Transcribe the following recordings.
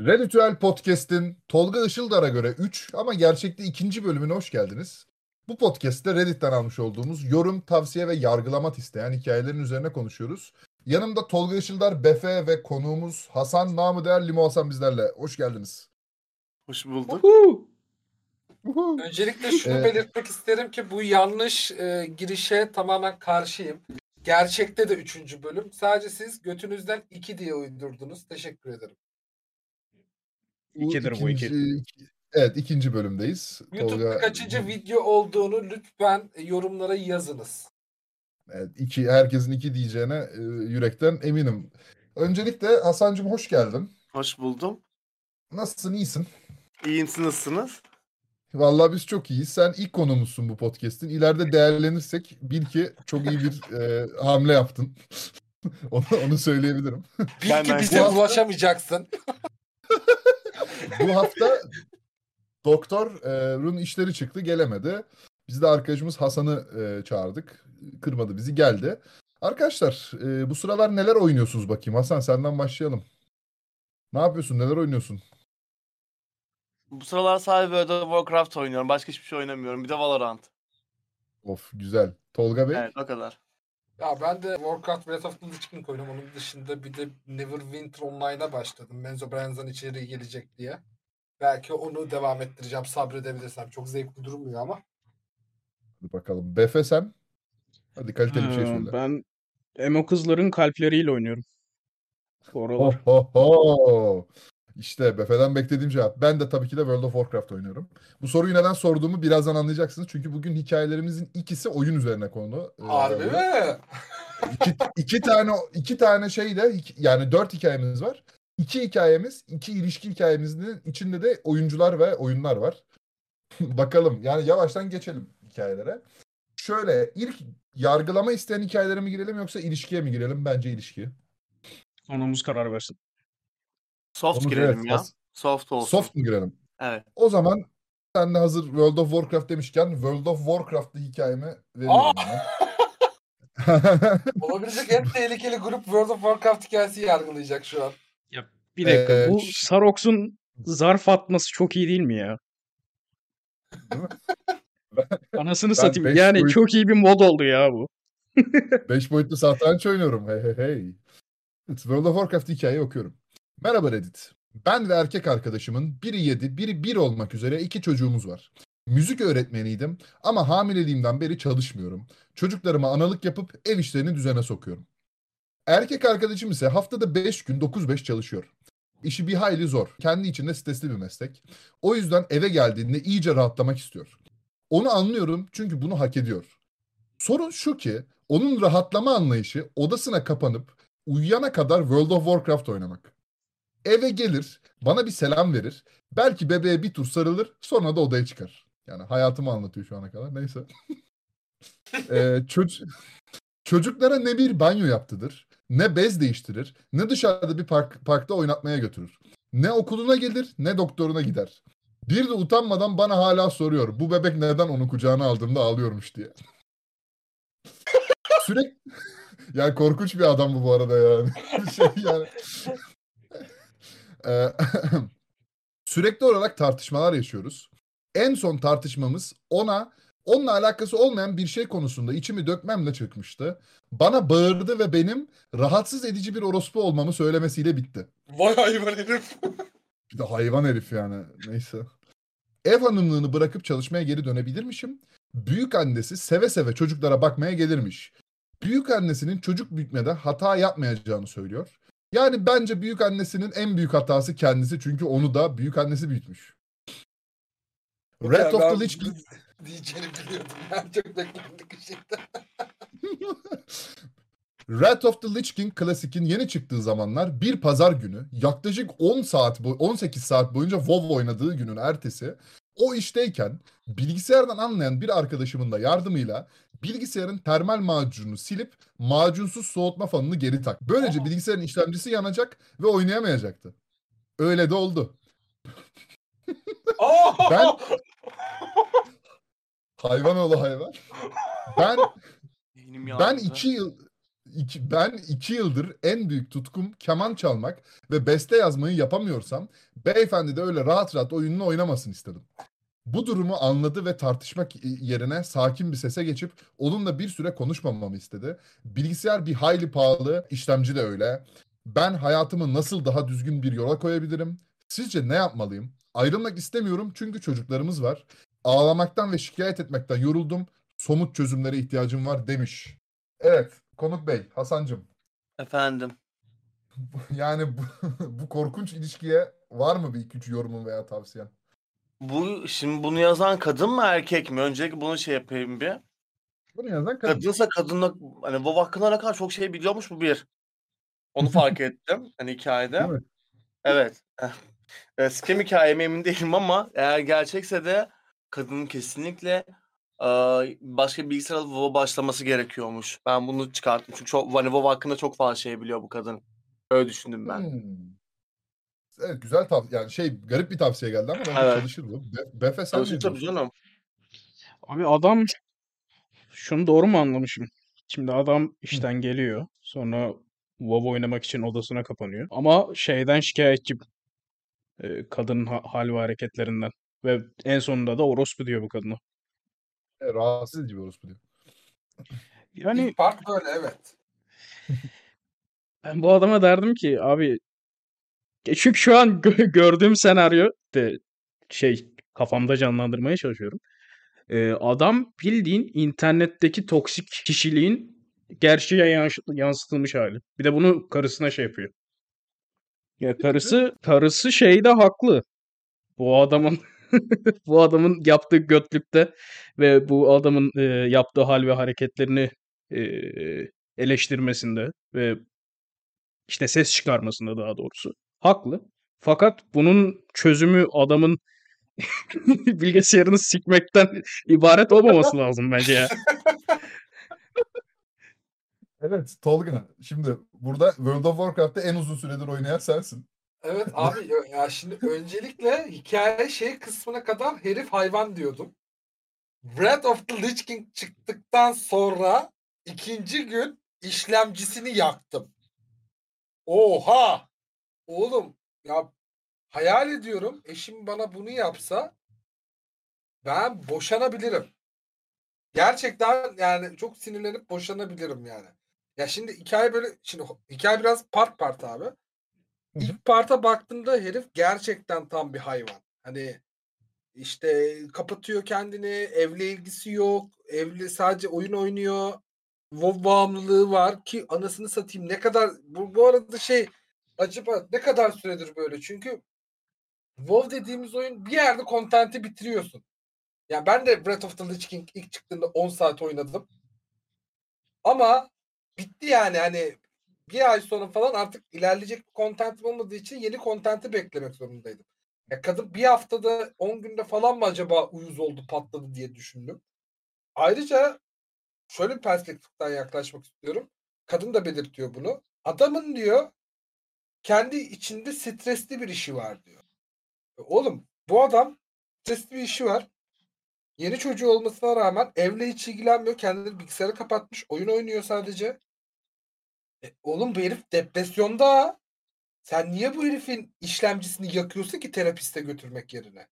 Reritüel Podcast'in Tolga Işıldar'a göre 3 ama gerçekte ikinci bölümüne hoş geldiniz. Bu podcast'te Reddit'ten almış olduğumuz yorum, tavsiye ve yargılamat isteyen hikayelerin üzerine konuşuyoruz. Yanımda Tolga Işıldar, Befe ve konuğumuz Hasan Namı Değer Limo Hasan bizlerle. Hoş geldiniz. Hoş bulduk. Uhu. Öncelikle şunu Evet. belirtmek isterim ki bu yanlış e, girişe tamamen karşıyım. Gerçekte de üçüncü bölüm. Sadece siz götünüzden iki diye uydurdunuz. Teşekkür ederim. İkidir bu, iki. Evet ikinci bölümdeyiz. YouTube'da Tolga, kaçıncı video olduğunu lütfen yorumlara yazınız. Evet, iki, herkesin iki diyeceğine e, yürekten eminim. Öncelikle Hasan'cığım hoş geldin. Hoş buldum. Nasılsın, iyisin? İyiyim siz nasılsınız? Vallahi biz çok iyiyiz. Sen ilk konuğumuzsun bu podcast'in. İleride değerlenirsek bil ki çok iyi bir e, hamle yaptın. onu, onu söyleyebilirim. Bil ki bize hafta- ulaşamayacaksın. Bu hafta doktorun işleri çıktı, gelemedi. Biz de arkadaşımız Hasan'ı e, çağırdık. Kırmadı bizi, geldi. Arkadaşlar e, bu sıralar neler oynuyorsunuz bakayım? Hasan senden başlayalım. Ne yapıyorsun? Neler oynuyorsun? Bu sıralar sadece World of Warcraft oynuyorum. Başka hiçbir şey oynamıyorum. Bir de Valorant. Of güzel. Tolga Bey? Evet o kadar. Ya ben de Warcraft Breath of the Lich King oynuyorum. Onun dışında bir de Neverwinter Online'a başladım. Menzo Brenzan içeriği gelecek diye. Belki onu devam ettireceğim sabredebilirsem. Çok zevkli durmuyor ama. Hadi bakalım. Befe sen? Hadi kaliteli bir şey Ee, söyle. Ben emo kızların kalpleriyle oynuyorum. Bu Ho aralar. ho ho. İşte Befe'den beklediğim cevap. Ben de tabii ki de World of Warcraft oynuyorum. Bu soruyu neden sorduğumu birazdan anlayacaksınız. Çünkü bugün hikayelerimizin ikisi oyun üzerine konu. Ee, Harbi mi? İki, iki tane iki tane şey de iki- yani dört hikayemiz var. İki hikayemiz, iki ilişki hikayemizin içinde de oyuncular ve oyunlar var. Bakalım yani yavaştan geçelim hikayelere. Şöyle ilk yargılama isteyen hikayelere mi girelim yoksa ilişkiye mi girelim? Bence ilişki. Konumuz karar versin. Soft Onu girelim evet, ya. as- Soft olsun. Soft mu girelim? Evet. O zaman sen de hazır World of Warcraft demişken World of Warcraft'lı hikayemi veriyorum. Olabilecek en tehlikeli grup World of Warcraft hikayesi yargılayacak şu an. Ya bir dakika Ee, bu Sarox'un zarf atması çok iyi değil mi ya? Değil mi? Anasını Ben satayım. Yani boyut- çok iyi bir mod oldu ya bu. Beş boyutlu satranç oynuyorum. Hey hey hey. World of Warcraft hikayeyi okuyorum. Merhaba Reddit. Ben ve erkek arkadaşımın biri yedi, biri bir olmak üzere iki çocuğumuz var. Müzik öğretmeniydim ama hamileliğimden beri çalışmıyorum. Çocuklarıma analık yapıp ev işlerini düzene sokuyorum. Erkek arkadaşım ise haftada 5 gün 9-5 çalışıyor. İşi bir hayli zor. Kendi içinde stresli bir meslek. O yüzden eve geldiğinde iyice rahatlamak istiyor. Onu anlıyorum çünkü bunu hak ediyor. Sorun şu ki onun rahatlama anlayışı odasına kapanıp uyuyana kadar World of Warcraft oynamak. Eve gelir, bana bir selam verir. Belki bebeğe bir tur sarılır, sonra da odaya çıkar. Yani hayatımı anlatıyor şu ana kadar. Neyse. Ee, çoc- çocuklara ne bir banyo yaptıdır, ne bez değiştirir, ne dışarıda bir park- parkta oynatmaya götürür. Ne okuluna gelir, ne doktoruna gider. Bir de utanmadan bana hala soruyor. Bu bebek neden onu kucağına aldığımda ağlıyormuş diye. Sürekli yani korkunç bir adam bu bu arada yani. şey yani. Ee, sürekli olarak tartışmalar yaşıyoruz. En son tartışmamız ona onunla alakası olmayan bir şey konusunda içimi dökmemle çıkmıştı. Bana bağırdı ve benim rahatsız edici bir orospu olmamı söylemesiyle bitti. Vay hayvan herif. Bir de hayvan herif yani. Neyse. Ev hanımlığını bırakıp çalışmaya geri dönebilirmişim. Büyük annesi seve seve çocuklara bakmaya gelirmiş. Büyük annesinin çocuk büyütmede hata yapmayacağını söylüyor. Yani bence büyük annesinin en büyük hatası kendisi çünkü onu da büyük annesi büyütmüş. Red of the Lich King Diyeceğini biliyordum. Ben çok beklendik şeydi. Red of the Lich King Classic'in yeni çıktığı zamanlar bir pazar günü yaklaşık 10 saat boy 18 saat boyunca WoW oynadığı günün ertesi o işteyken bilgisayardan anlayan bir arkadaşımın da yardımıyla bilgisayarın termal macununu silip macunsuz soğutma fanını geri tak. Böylece Aa. bilgisayarın işlemcisi yanacak ve oynayamayacaktı. Öyle de oldu. Ben- Hayvan oğlu hayvan. Ben Ben iki yıl iki- ben iki yıldır en büyük tutkum keman çalmak ve beste yazmayı yapamıyorsam beyefendi de öyle rahat rahat oyununu oynamasın istedim. Bu durumu anladı ve tartışmak yerine sakin bir sese geçip onunla bir süre konuşmamamı istedi. Bilgisayar bir hayli pahalı, işlemci de öyle. Ben hayatımı nasıl daha düzgün bir yola koyabilirim? Sizce ne yapmalıyım? Ayrılmak istemiyorum çünkü çocuklarımız var. Ağlamaktan ve şikayet etmekten yoruldum. Somut çözümlere ihtiyacım var demiş. Evet, Konuk Bey, Hasancım. Efendim. Yani bu, bu korkunç ilişkiye var mı bir iki üç yorumun veya tavsiyen? Bu şimdi bunu yazan kadın mı erkek mi? Öncelikle bunu şey yapayım bir. Bunu yazan kadın. Kadınsa kadınla hani WoW hakkında kadar çok şey biliyormuş bu bir. Onu fark ettim hani hikayede. Değil mi? Evet. E, Scam hikayeme emin değilim ama eğer gerçekse de kadının kesinlikle e, başka bilgisayar alıp WoW başlaması gerekiyormuş. Ben bunu çıkarttım çünkü çok, hani WoW hakkında çok fazla şey biliyor bu kadın. Öyle düşündüm ben. Hmm. Evet güzel tavsiye yani şey garip bir tavsiye geldi ama bence Evet. çalışır bu. Be Befe sen Çalışır tabii canım. Abi adam şunu doğru mu anlamışım? Şimdi adam işten geliyor. Sonra WoW oynamak için odasına kapanıyor. Ama şeyden şikayetçi e, kadının ha- hal ve hareketlerinden. Ve en sonunda da orospu diyor bu kadına. E, rahatsız edici bir orospu diyor. Yani İlk part böyle evet. ben bu adama derdim ki abi çünkü şu an gö- gördüğüm senaryo de şey kafamda canlandırmaya çalışıyorum. E, adam bildiğin internetteki toksik kişiliğin gerçeğe yansıtılmış hali. Bir de bunu karısına şey yapıyor. Ya karısı karısı şeyde haklı. Bu adamın bu adamın yaptığı götlükte ve bu adamın e, yaptığı hal ve hareketlerini e, eleştirmesinde ve işte ses çıkarmasında daha doğrusu haklı. Fakat bunun çözümü adamın bilgisayarını sikmekten ibaret olmaması lazım bence ya. Evet Tolga şimdi burada World of Warcraft'ta en uzun süredir oynayan sensin. Evet abi ya- şimdi öncelikle hikaye şey kısmına kadar herif hayvan diyordum. Breath of the Lich King çıktıktan sonra ikinci gün işlemcisini yaktım. Oha! Oğlum ya hayal ediyorum eşim bana bunu yapsa ben boşanabilirim. Gerçekten yani çok sinirlenip boşanabilirim yani. Ya şimdi hikaye böyle şimdi hikaye biraz part part abi. İlk parta baktığımda herif gerçekten tam bir hayvan. Hani işte kapatıyor kendini, evle ilgisi yok, evli sadece oyun oynuyor. WoW bağımlılığı var ki anasını satayım ne kadar bu, bu arada şey acaba ne kadar süredir böyle? Çünkü WoW dediğimiz oyun bir yerde kontenti bitiriyorsun. Yani ben de Breath of the Lich King ilk çıktığında 10 saat oynadım. Ama bitti yani hani bir ay sonra falan artık ilerleyecek bir kontentim olmadığı için yeni kontenti beklemek zorundaydım. Ya kadın bir haftada 10 günde falan mı acaba uyuz oldu patladı diye düşündüm. Ayrıca şöyle bir perspektiften yaklaşmak istiyorum. Kadın da belirtiyor bunu. Adamın diyor kendi içinde stresli bir işi var diyor. E Oğlum bu adam stresli bir işi var. Yeni çocuğu olmasına rağmen evle hiç ilgilenmiyor. Kendini bilgisayarı kapatmış. Oyun oynuyor sadece. E, oğlum bu herif depresyonda. Sen niye bu herifin işlemcisini yakıyorsun ki terapiste götürmek yerine?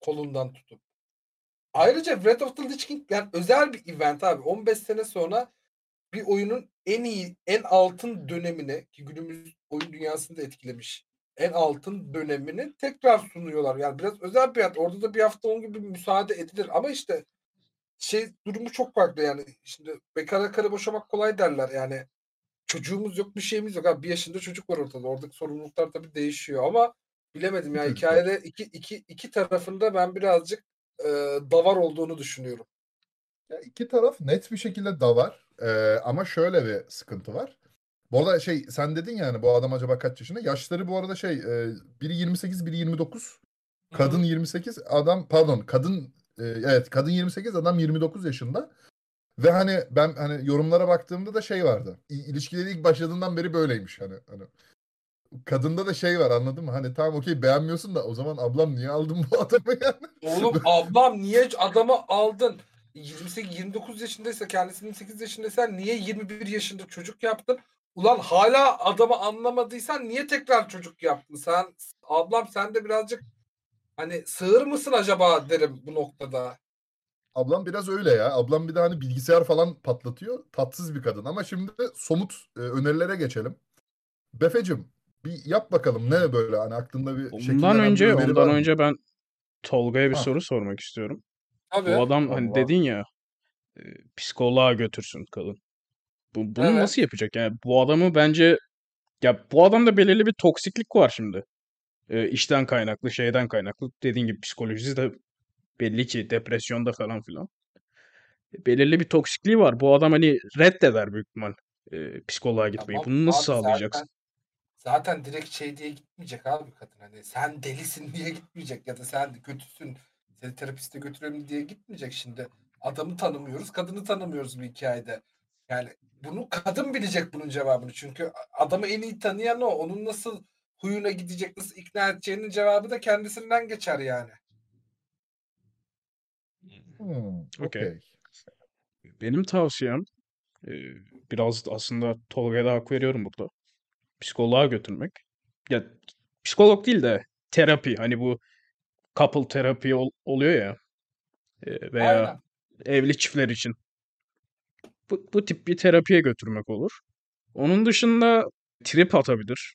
Kolundan tutup. Ayrıca Breath of the Lich King yani özel bir event abi. 15 sene sonra bir oyunun en iyi, en altın dönemine ki günümüz oyun dünyasını da etkilemiş en altın dönemini tekrar sunuyorlar. Yani biraz özel bir hayat. Orada da bir hafta on gibi müsaade edilir. Ama işte şey durumu çok farklı yani. Şimdi bekara karı boşamak kolay derler. Yani çocuğumuz yok bir şeyimiz yok. Abi bir yaşında çocuk var ortada. Oradaki sorumluluklar tabii değişiyor ama bilemedim ya Çocuklar. hikayede iki, iki, iki tarafında ben birazcık e, davar olduğunu düşünüyorum. Ya iki taraf net bir şekilde davar Ee, ama şöyle bir sıkıntı var. Bu arada şey sen dedin yani bu adam acaba kaç yaşında? Yaşları bu arada şey e, biri 28 biri 29. Kadın 28 adam pardon kadın e, evet kadın 28 adam 29 yaşında. Ve hani ben hani yorumlara baktığımda da şey vardı. İlişkileri ilk başladığından beri böyleymiş hani hani. Kadında da şey var anladın mı? Hani tamam okey beğenmiyorsun da o zaman ablam niye aldın bu adamı yani? Oğlum ablam niye adamı aldın? 28 29 yaşındaysa kendisi 28 yaşındaysa niye 21 yaşında çocuk yaptın? Ulan hala adamı anlamadıysan niye tekrar çocuk yaptın? Sen ablam sen de birazcık hani sığır mısın acaba derim bu noktada. Ablam biraz öyle ya. Ablam bir de hani bilgisayar falan patlatıyor. Tatsız bir kadın. Ama şimdi de somut e, önerilere geçelim. Befecim bir yap bakalım ne böyle hani aklında bir Ondan bir önce var ondan önce ben Tolga'ya bir Ha. soru sormak istiyorum. Tabii. Bu adam hani Allah. dedin ya e, psikoloğa götürsün kadın. Bu, bunu Evet. nasıl yapacak? Yani bu adamı bence ya bu adamda belirli bir toksiklik var şimdi. E, işten kaynaklı, şeyden kaynaklı. Dediğin gibi psikolojisi de belli ki depresyonda falan filan. E, belirli bir toksikliği var. Bu adam hani reddeder büyük ihtimal e, psikoloğa gitmeyi. Tamam Bunu nasıl abi sağlayacaksın? Zaten, zaten direkt şey diye gitmeyecek abi kadın. Hani sen delisin diye gitmeyecek ya da sen kötüsün seni terapiste götürelim diye gitmeyecek şimdi. Adamı tanımıyoruz, kadını tanımıyoruz bir hikayede. Yani bunu kadın bilecek bunun cevabını. Çünkü adamı en iyi tanıyan o. Onun nasıl huyuna gidecek, nasıl ikna edeceğinin cevabı da kendisinden geçer yani. Hmm, Okey. okey. Benim tavsiyem e, biraz aslında Tolga'ya da hak veriyorum burada. Psikoloğa götürmek. Ya psikolog değil de terapi. Hani bu couple terapi ol- oluyor ya. E, veya Aynen. evli çiftler için. Bu, bu tip bir terapiye götürmek olur. Onun dışında trip atabilir.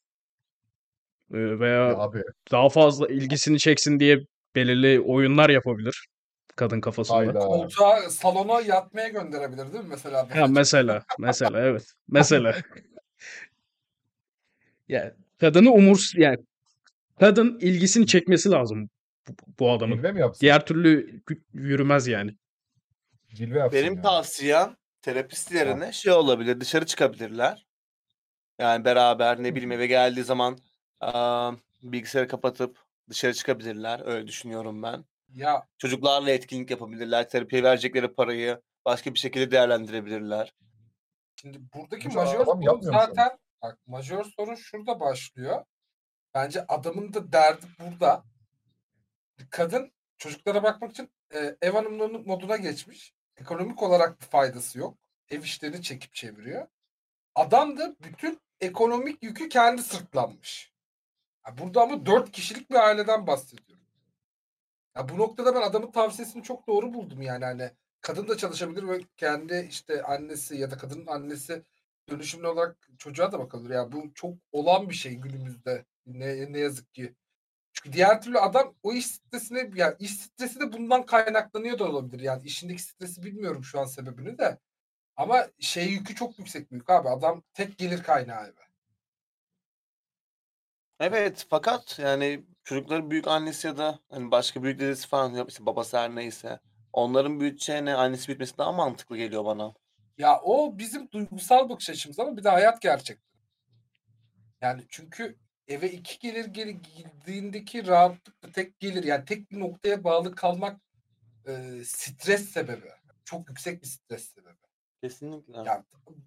E, Ya veya abi daha fazla ilgisini çeksin diye belirli oyunlar yapabilir kadın kafasında. hayda. Koltuğa, salona yatmaya gönderebilir değil mi mesela? Ha mesela, mesela evet. Mesela. Ya kadını umurs yani kadın ilgisini çekmesi lazım bu, bu adamın. Cilve mi yapsın? Diğer türlü yürümez yani. Cilve yapsın Benim yani. tavsiyem terapist yerine şey olabilir. Dışarı çıkabilirler. Yani beraber ne bileyim eve geldiği zaman aa, bilgisayarı kapatıp dışarı çıkabilirler. Öyle düşünüyorum ben. Ya Çocuklarla etkinlik yapabilirler. Terapiye verecekleri parayı başka bir şekilde değerlendirebilirler. Şimdi buradaki Mesela majör sorun zaten bak majör sorun şurada başlıyor. Bence adamın da derdi burada. Kadın çocuklara bakmak için e, ev hanımlığının moduna geçmiş. Ekonomik olarak bir faydası yok. Ev işlerini çekip çeviriyor. Adam da bütün ekonomik yükü kendi sırtlanmış. Ya burada ama dört kişilik bir aileden bahsediyorum. Ya bu noktada ben adamın tavsiyesini çok doğru buldum yani hani kadın da çalışabilir ve kendi işte annesi ya da kadının annesi dönüşümlü olarak çocuğa da bakılır. Ya bu çok olan bir şey günümüzde. Ne, ne yazık ki. Çünkü diğer türlü adam o iş stresine ya iş stresi de bundan kaynaklanıyor da olabilir. Yani işindeki stresi bilmiyorum şu an sebebini de. Ama şey yükü çok yüksek büyük abi. Adam tek gelir kaynağı eve. Evet fakat yani çocukların büyük annesi ya da hani başka büyük dedesi falan ya işte babası her neyse onların büyüteceğine annesi büyütmesi daha mantıklı geliyor bana. Ya o bizim duygusal bakış açımız ama bir de hayat gerçekleri. Yani çünkü eve iki gelir geri girdiğindeki rahatlıkla tek gelir yani tek bir noktaya bağlı kalmak e, stres sebebi. Çok yüksek bir stres sebebi. Kesinlikle. Ya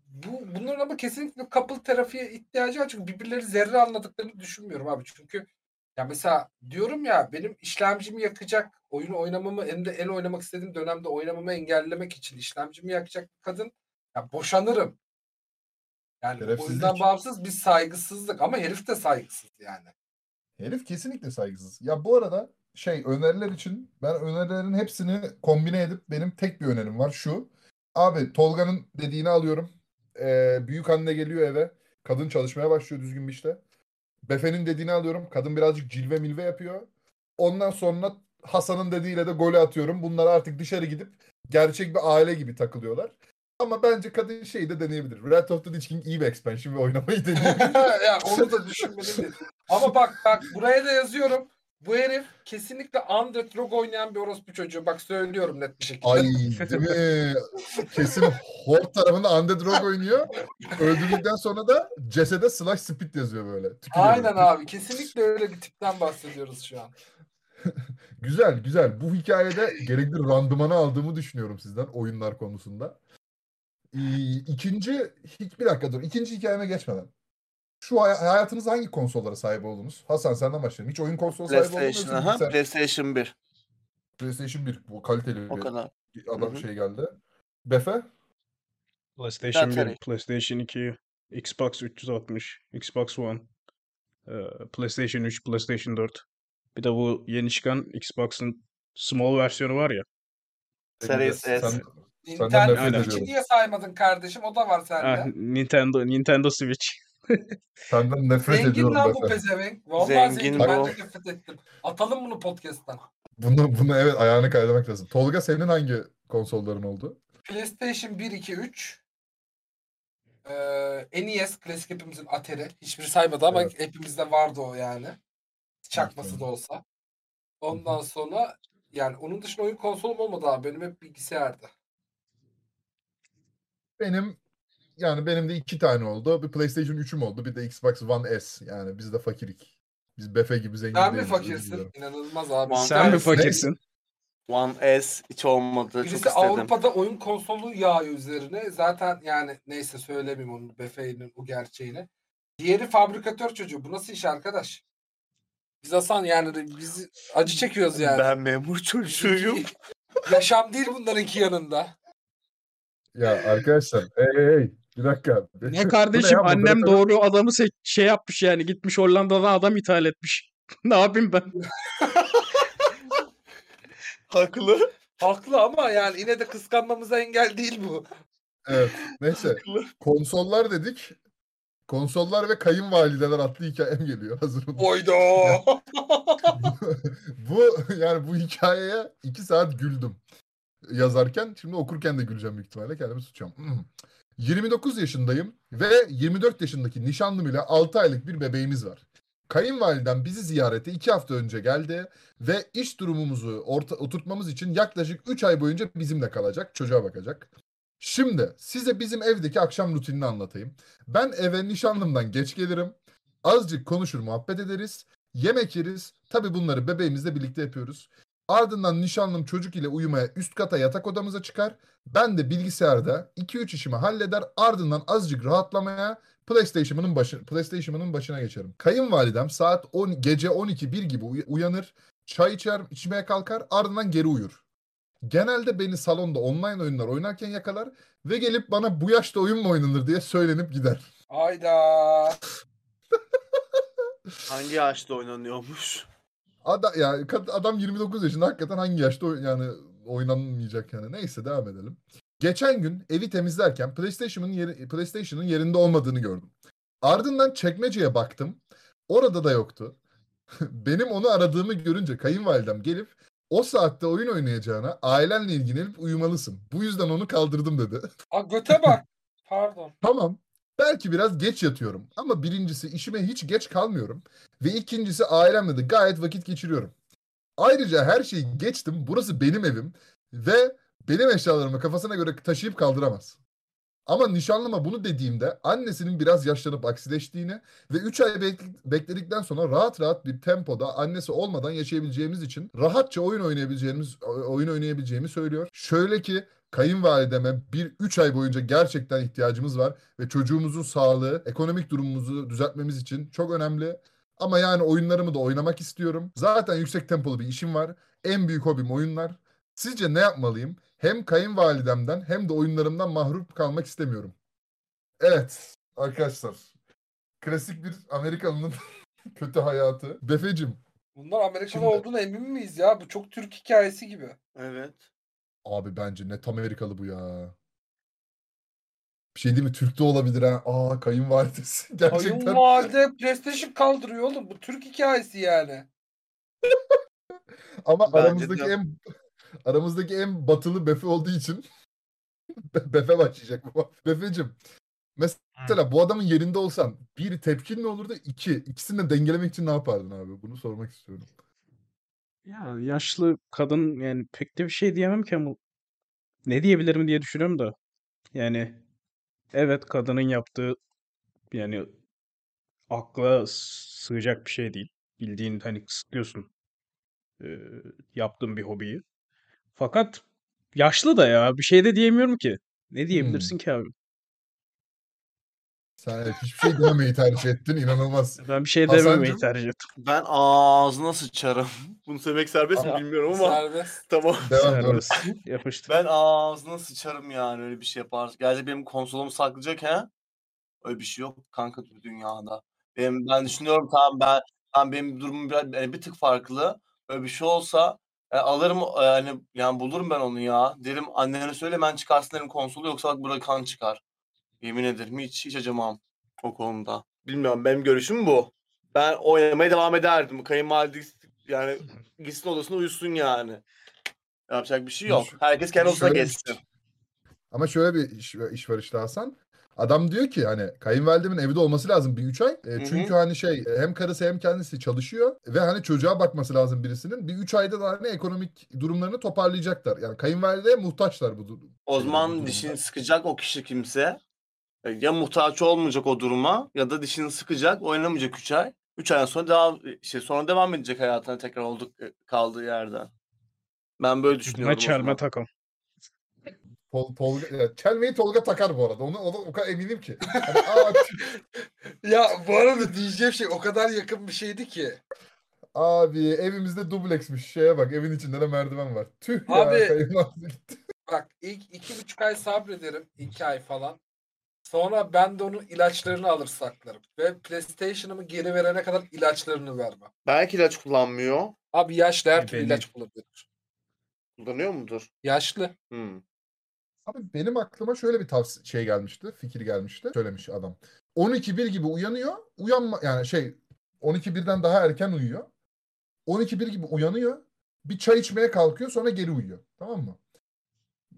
bu bunların ama kesinlikle couple terapiye ihtiyacı var çünkü birbirleri zerre anladıklarını düşünmüyorum abi. Çünkü ya mesela diyorum ya benim işlemcimi yakacak oyunu oynamamı hem de el oynamak istediğim dönemde oynamamı engellemek için işlemcimi yakacak bir kadın ya boşanırım. Yani o yüzden bağımsız bir saygısızlık ama herif de saygısız yani. Herif kesinlikle saygısız. Ya bu arada şey öneriler için ben önerilerin hepsini kombine edip benim tek bir önerim var şu. Abi Tolga'nın dediğini alıyorum. Ee, büyük anne geliyor eve. Kadın çalışmaya başlıyor düzgün bir işte. Befe'nin dediğini alıyorum. Kadın birazcık cilve milve yapıyor. Ondan sonra Hasan'ın dediğiyle de golü atıyorum. Bunlar artık dışarı gidip gerçek bir aile gibi takılıyorlar. Ama bence kadın şeyi de deneyebilir. Red of the Lich King iyi bir expansion ve oynamayı deneyebilir. ya onu da düşünmedim. Ama bak bak buraya da yazıyorum. Bu herif kesinlikle Undead Rogue oynayan bir orospu çocuğu. Bak söylüyorum net bir şekilde. Ay değil mi? Kesin Horde tarafında Undead Rogue oynuyor. Öldürdükten sonra da cesede slash speed yazıyor böyle. Tükürüyor Aynen abi. Kesinlikle öyle bir tipten bahsediyoruz şu an. Güzel güzel. Bu hikayede gerekli randımanı aldığımı düşünüyorum sizden oyunlar konusunda. İkinci, hiç bir dakika dur. İkinci hikayeme geçmeden. Şu hay- hayatınızda hangi konsollara sahip oldunuz? Hasan senden başlayalım. Hiç oyun konsolu sahibi oldunuz mu? Aha, bilgisayar- PlayStation 1. PlayStation 1 bu kaliteli O bir kadar. adam Hı hı. şey geldi. Befe? PlayStation 1, Atari. PlayStation 2, Xbox 360, Xbox One, eee, PlayStation 3, PlayStation 4. Bir de bu yeni çıkan Xbox'ın small versiyonu var ya. Series S. sen, Nintendo. Switch'i niye saymadın kardeşim? O da var Ah, sende. Nintendo Nintendo Switch. Senden nefret Zengin ediyorum lan bu pezevenk. Vallahi Zengin zengin. Ben bu. de nefret ettim. Atalım bunu podcast'tan. Bunu, bunu evet ayağını kaydemek lazım. Tolga senin hangi konsolların oldu? PlayStation 1, 2, 3. Ee, NES klasik hepimizin Atari. Hiçbiri saymadı ama Evet. hepimizde vardı o yani. Çakması Evet. da olsa. Ondan sonra yani onun dışında oyun konsolum olmadı abi. Benim hep bilgisayardı. Benim yani benim de iki tane oldu. Bir PlayStation 3'üm oldu. Bir de Xbox One S. Yani biz de fakirik. Biz Befe gibi zengin Sen değiliz. özür fakirsin? İnanılmaz abi. One Sen mi Neyse. fakirsin? One S hiç olmadı. Çok Birisi istedim. Avrupa'da oyun konsolu yağıyor üzerine. Zaten yani neyse söylemeyeyim onun Befe'nin o gerçeğini. Diğeri fabrikatör çocuğu. Bu nasıl iş arkadaş? Biz Hasan yani biz acı çekiyoruz yani. Ben memur çocuğuyum. Yaşam değil bunlarınki yanında. Ya arkadaşlar hey hey hey. Bir dakika. Ne kardeşim ya? annem doğru adamı se- şey yapmış yani gitmiş Hollanda'dan adam ithal etmiş. ne yapayım ben? Haklı. Haklı ama yani yine de kıskanmamıza engel değil bu. Evet. Neyse. Konsollar dedik. Konsollar ve kayınvalideler adlı hikayem geliyor. Hazır olun. Oydo. bu yani bu hikayeye iki saat güldüm yazarken. Şimdi okurken de güleceğim büyük ihtimalle. Kendimi tutacağım. Hmm. 29 yaşındayım ve 24 yaşındaki nişanlım ile 6 aylık bir bebeğimiz var. Kayınvalidem bizi ziyarete 2 hafta önce geldi ve iş durumumuzu orta, oturtmamız için yaklaşık 3 ay boyunca bizimle kalacak, çocuğa bakacak. Şimdi size bizim evdeki akşam rutinini anlatayım. Ben eve nişanlımdan geç gelirim. Azıcık konuşur, muhabbet ederiz. Yemek yeriz. Tabii bunları bebeğimizle birlikte yapıyoruz. Ardından nişanlım çocuk ile uyumaya üst kata yatak odamıza çıkar. Ben de bilgisayarda 2-3 işimi halleder. Ardından azıcık rahatlamaya PlayStation'ımın başı, PlayStation'ımın başına geçerim. Kayınvalidem saat 10 gece 12-1 gibi uy- uyanır. Çay içer, içmeye kalkar. Ardından geri uyur. Genelde beni salonda online oyunlar oynarken yakalar ve gelip bana bu yaşta oyun mu oynanır diye söylenip gider. Hayda. Hangi yaşta oynanıyormuş? Adam, ya, kad- adam 29 yaşında hakikaten hangi yaşta oy- yani oynanmayacak yani. Neyse devam edelim. Geçen gün evi temizlerken PlayStation'ın yeri, PlayStation'ın yerinde olmadığını gördüm. Ardından çekmeceye baktım. Orada da yoktu. Benim onu aradığımı görünce kayınvalidem gelip o saatte oyun oynayacağına ailenle ilgilenip uyumalısın. Bu yüzden onu kaldırdım dedi. Aa, göte bak. Pardon. Tamam. Belki biraz geç yatıyorum ama birincisi işime hiç geç kalmıyorum ve ikincisi ailemle de gayet vakit geçiriyorum. Ayrıca her şeyi geçtim. Burası benim evim ve benim eşyalarımı kafasına göre taşıyıp kaldıramaz. Ama nişanlıma bunu dediğimde annesinin biraz yaşlanıp aksileştiğini ve 3 ay bek- bekledikten sonra rahat rahat bir tempoda annesi olmadan yaşayabileceğimiz için rahatça oyun oynayabileceğimiz oyun oynayabileceğimi söylüyor. Şöyle ki kayınvalideme bir 3 ay boyunca gerçekten ihtiyacımız var ve çocuğumuzun sağlığı, ekonomik durumumuzu düzeltmemiz için çok önemli. Ama yani oyunlarımı da oynamak istiyorum. Zaten yüksek tempolu bir işim var. En büyük hobim oyunlar. Sizce ne yapmalıyım? Hem kayınvalidemden hem de oyunlarımdan mahrum kalmak istemiyorum. Evet arkadaşlar. Klasik bir Amerikalının kötü hayatı. Befecim. Bunlar Amerikan Şimdi- olduğuna emin miyiz ya? Bu çok Türk hikayesi gibi. Evet. Abi bence net Amerikalı bu ya. Bir şey değil mi? Türk de olabilir ha. Aa kayınvalidesi. Gerçekten. Kayınvalide PlayStation kaldırıyor oğlum. Bu Türk hikayesi yani. Ama Bence aramızdaki de. en aramızdaki en batılı Befe olduğu için Be- Befe başlayacak bu. Befecim. Mesela bu adamın yerinde olsan bir tepkin ne olurdu? İki. İkisini de dengelemek için ne yapardın abi? Bunu sormak istiyorum. Ya yaşlı kadın yani pek de bir şey diyemem ki ama ne diyebilirim diye düşünüyorum da. Yani evet kadının yaptığı yani akla sığacak bir şey değil. Bildiğin hani kısıtlıyorsun eee, yaptığın bir hobiyi. Fakat yaşlı da ya bir şey de diyemiyorum ki. Ne diyebilirsin ki abi? Sen evet, hiçbir şey dememeyi tercih ettin. inanılmaz. Ben bir şey Hasancığım? dememeyi tercih ettim. Ben ağzına sıçarım. Bunu söylemek serbest mi Aa, bilmiyorum ama Serbest. tamam. Devam doğru. Serbest. Yapıştır. Ben ağzına sıçarım yani öyle bir şey yapar. Gerçi benim konsolomu saklayacak ha? Öyle bir şey yok kanka bu dünyada. Benim, ben düşünüyorum tamam ben tamam benim durumum biraz yani bir tık farklı. Öyle bir şey olsa e, alırım e, yani yani bulurum ben onu ya. Derim annene söyle ben çıkarsın derim konsolu yoksa bak burada kan çıkar. Yemin ederim hiç hiç acımam o konuda. Bilmiyorum benim görüşüm bu. Ben oynamaya devam ederdim. Kayınvalide yani gitsin odasına uyusun yani. Yapacak bir şey yok. Herkes kendi odasına şöyle geçsin. Ama şöyle bir iş, iş var işte Hasan. Adam diyor ki hani kayınvalidemin evde olması lazım bir üç ay. E, hı. çünkü hani şey hem karısı hem kendisi çalışıyor ve hani çocuğa bakması lazım birisinin. Bir üç ayda da hani ekonomik durumlarını toparlayacaklar. Yani kayınvalideye muhtaçlar bu durum. O zaman dişini sıkacak o kişi kimse. E, Ya muhtaç olmayacak o duruma ya da dişini sıkacak oynamayacak 3 ay. 3 ay sonra devam işte sonra devam edecek hayatına tekrar olduk e, kaldığı yerden. Ben böyle düşünüyorum. Ne çelme takım. Tol, Tolga, ya, çelmeyi Tolga takar bu arada. Onu, onu o kadar eminim ki. Aa, tüh, Ya bu arada diyeceğim şey o kadar yakın bir şeydi ki. abi evimizde dubleksmiş. Şeye bak evin içinde de merdiven var. Tüh ya Abi- gitti. Bak ilk iki buçuk ay sabrederim. iki ay falan. Sonra ben de onun ilaçlarını alır saklarım. Ve PlayStation'ımı geri verene kadar ilaçlarını vermem. Belki ilaç kullanmıyor. Abi yaşlı her türlü ilaç kullanıyor. Kullanıyor mudur? Yaşlı. Hmm. Abi benim aklıma şöyle bir tavsiye şey gelmişti, fikir gelmişti. Söylemiş adam. 12-1 gibi uyanıyor. Uyanma yani şey 12-1'den daha erken uyuyor. 12-1 gibi uyanıyor. Bir çay içmeye kalkıyor sonra geri uyuyor. Tamam mı?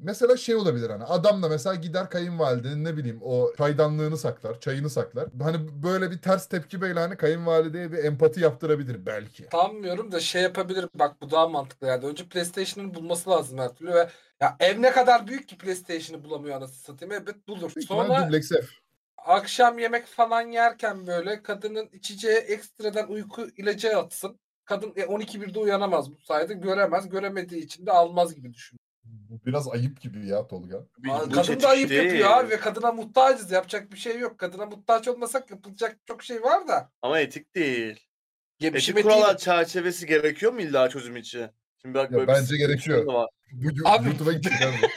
Mesela şey olabilir hani adam da mesela gider kayınvalidenin ne bileyim o çaydanlığını saklar, çayını saklar. Hani böyle bir ters tepki böyle hani kayınvalideye bir empati yaptırabilir belki. Sanmıyorum da şey yapabilir. Bak bu daha mantıklı yani. Önce PlayStation'ın bulması lazım her türlü ve ya ev ne kadar büyük ki PlayStation'ı bulamıyor anasını satayım. Evet bulur. Büyük Sonra dubleks ev. akşam yemek falan yerken böyle kadının içeceği ekstradan uyku ilacı atsın. Kadın e, 12.1'de uyanamaz bu sayede göremez. Göremediği için de almaz gibi düşün. Bu biraz ayıp gibi ya Tolga. Kadın da ayıp değil. yapıyor abi ve kadına muhtacız. Yapacak bir şey yok. Kadına muhtaç olmasak yapılacak çok şey var da. Ama etik değil. Yemişim Etik etiğiyle- kurallar çerçevesi gerekiyor mu illa çözüm için? Şimdi bak Ya böyle bir bence gerekiyor. var. Bu Abi- YouTube'a gidecek abi.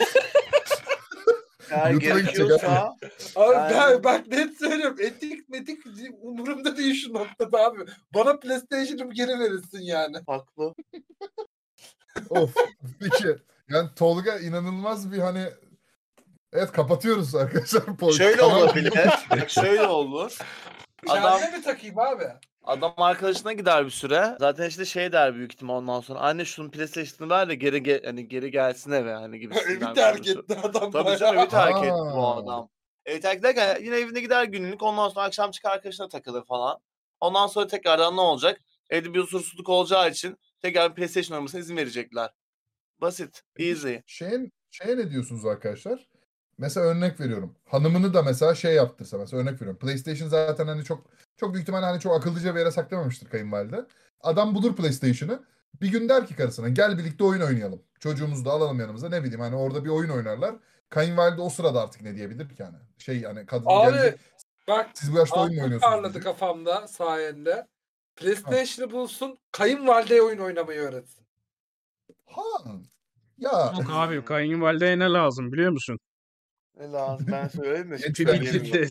YouTube'a gidecek gerekiyorsa Abi Yani- ben net söylüyorum. Etik metik umurumda değil şu noktada abi. Bana PlayStation'ımı geri verirsin yani. haklı. Of. Peki. Yani Tolga inanılmaz bir hani Evet kapatıyoruz arkadaşlar. Şöyle olabilir. Bak şöyle olur. Adam Kendime mi takayım abi? adam arkadaşına gider bir süre. Zaten işte şey der büyük ihtimal ondan sonra. Anne şunun PlayStation'ını ver de geri ge- hani geri gelsin eve hani gibisinden. Evi terk etti adam Tabii canım evi terk etti bu adam. Evi terk ederken yine evine gider günlük. Ondan sonra akşam çıkar arkadaşına takılır falan. Ondan sonra tekrardan ne olacak? Evde bir huzursuzluk olacağı için tekrar PlayStation oynamasına izin verecekler. Basit. Easy. Şeyin, şeye ne diyorsunuz arkadaşlar? Mesela örnek veriyorum. Hanımını da mesela şey yaptırsa mesela örnek veriyorum. PlayStation zaten hani çok çok büyük ihtimalle hani çok akıllıca bir yere saklamamıştır kayınvalide. Adam bulur PlayStation'ı. Bir gün der ki karısına gel birlikte oyun oynayalım. Çocuğumuzu da alalım yanımıza ne bileyim hani orada bir oyun oynarlar. Kayınvalide o sırada artık ne diyebilir ki yani? Şey yani kadın Abi gelecek. bak Siz bu yaşta oyun mu oynuyorsunuz? parladı diyecek. kafamda sayende. PlayStation'ı bulsun kayınvalideye oyun oynamayı öğretsin. Ha. Ya Yok abi kayınvalideye ne lazım biliyor musun? Ne lazım ben söyleyeyim de. Genç şimdi ben söyleyemiyorum.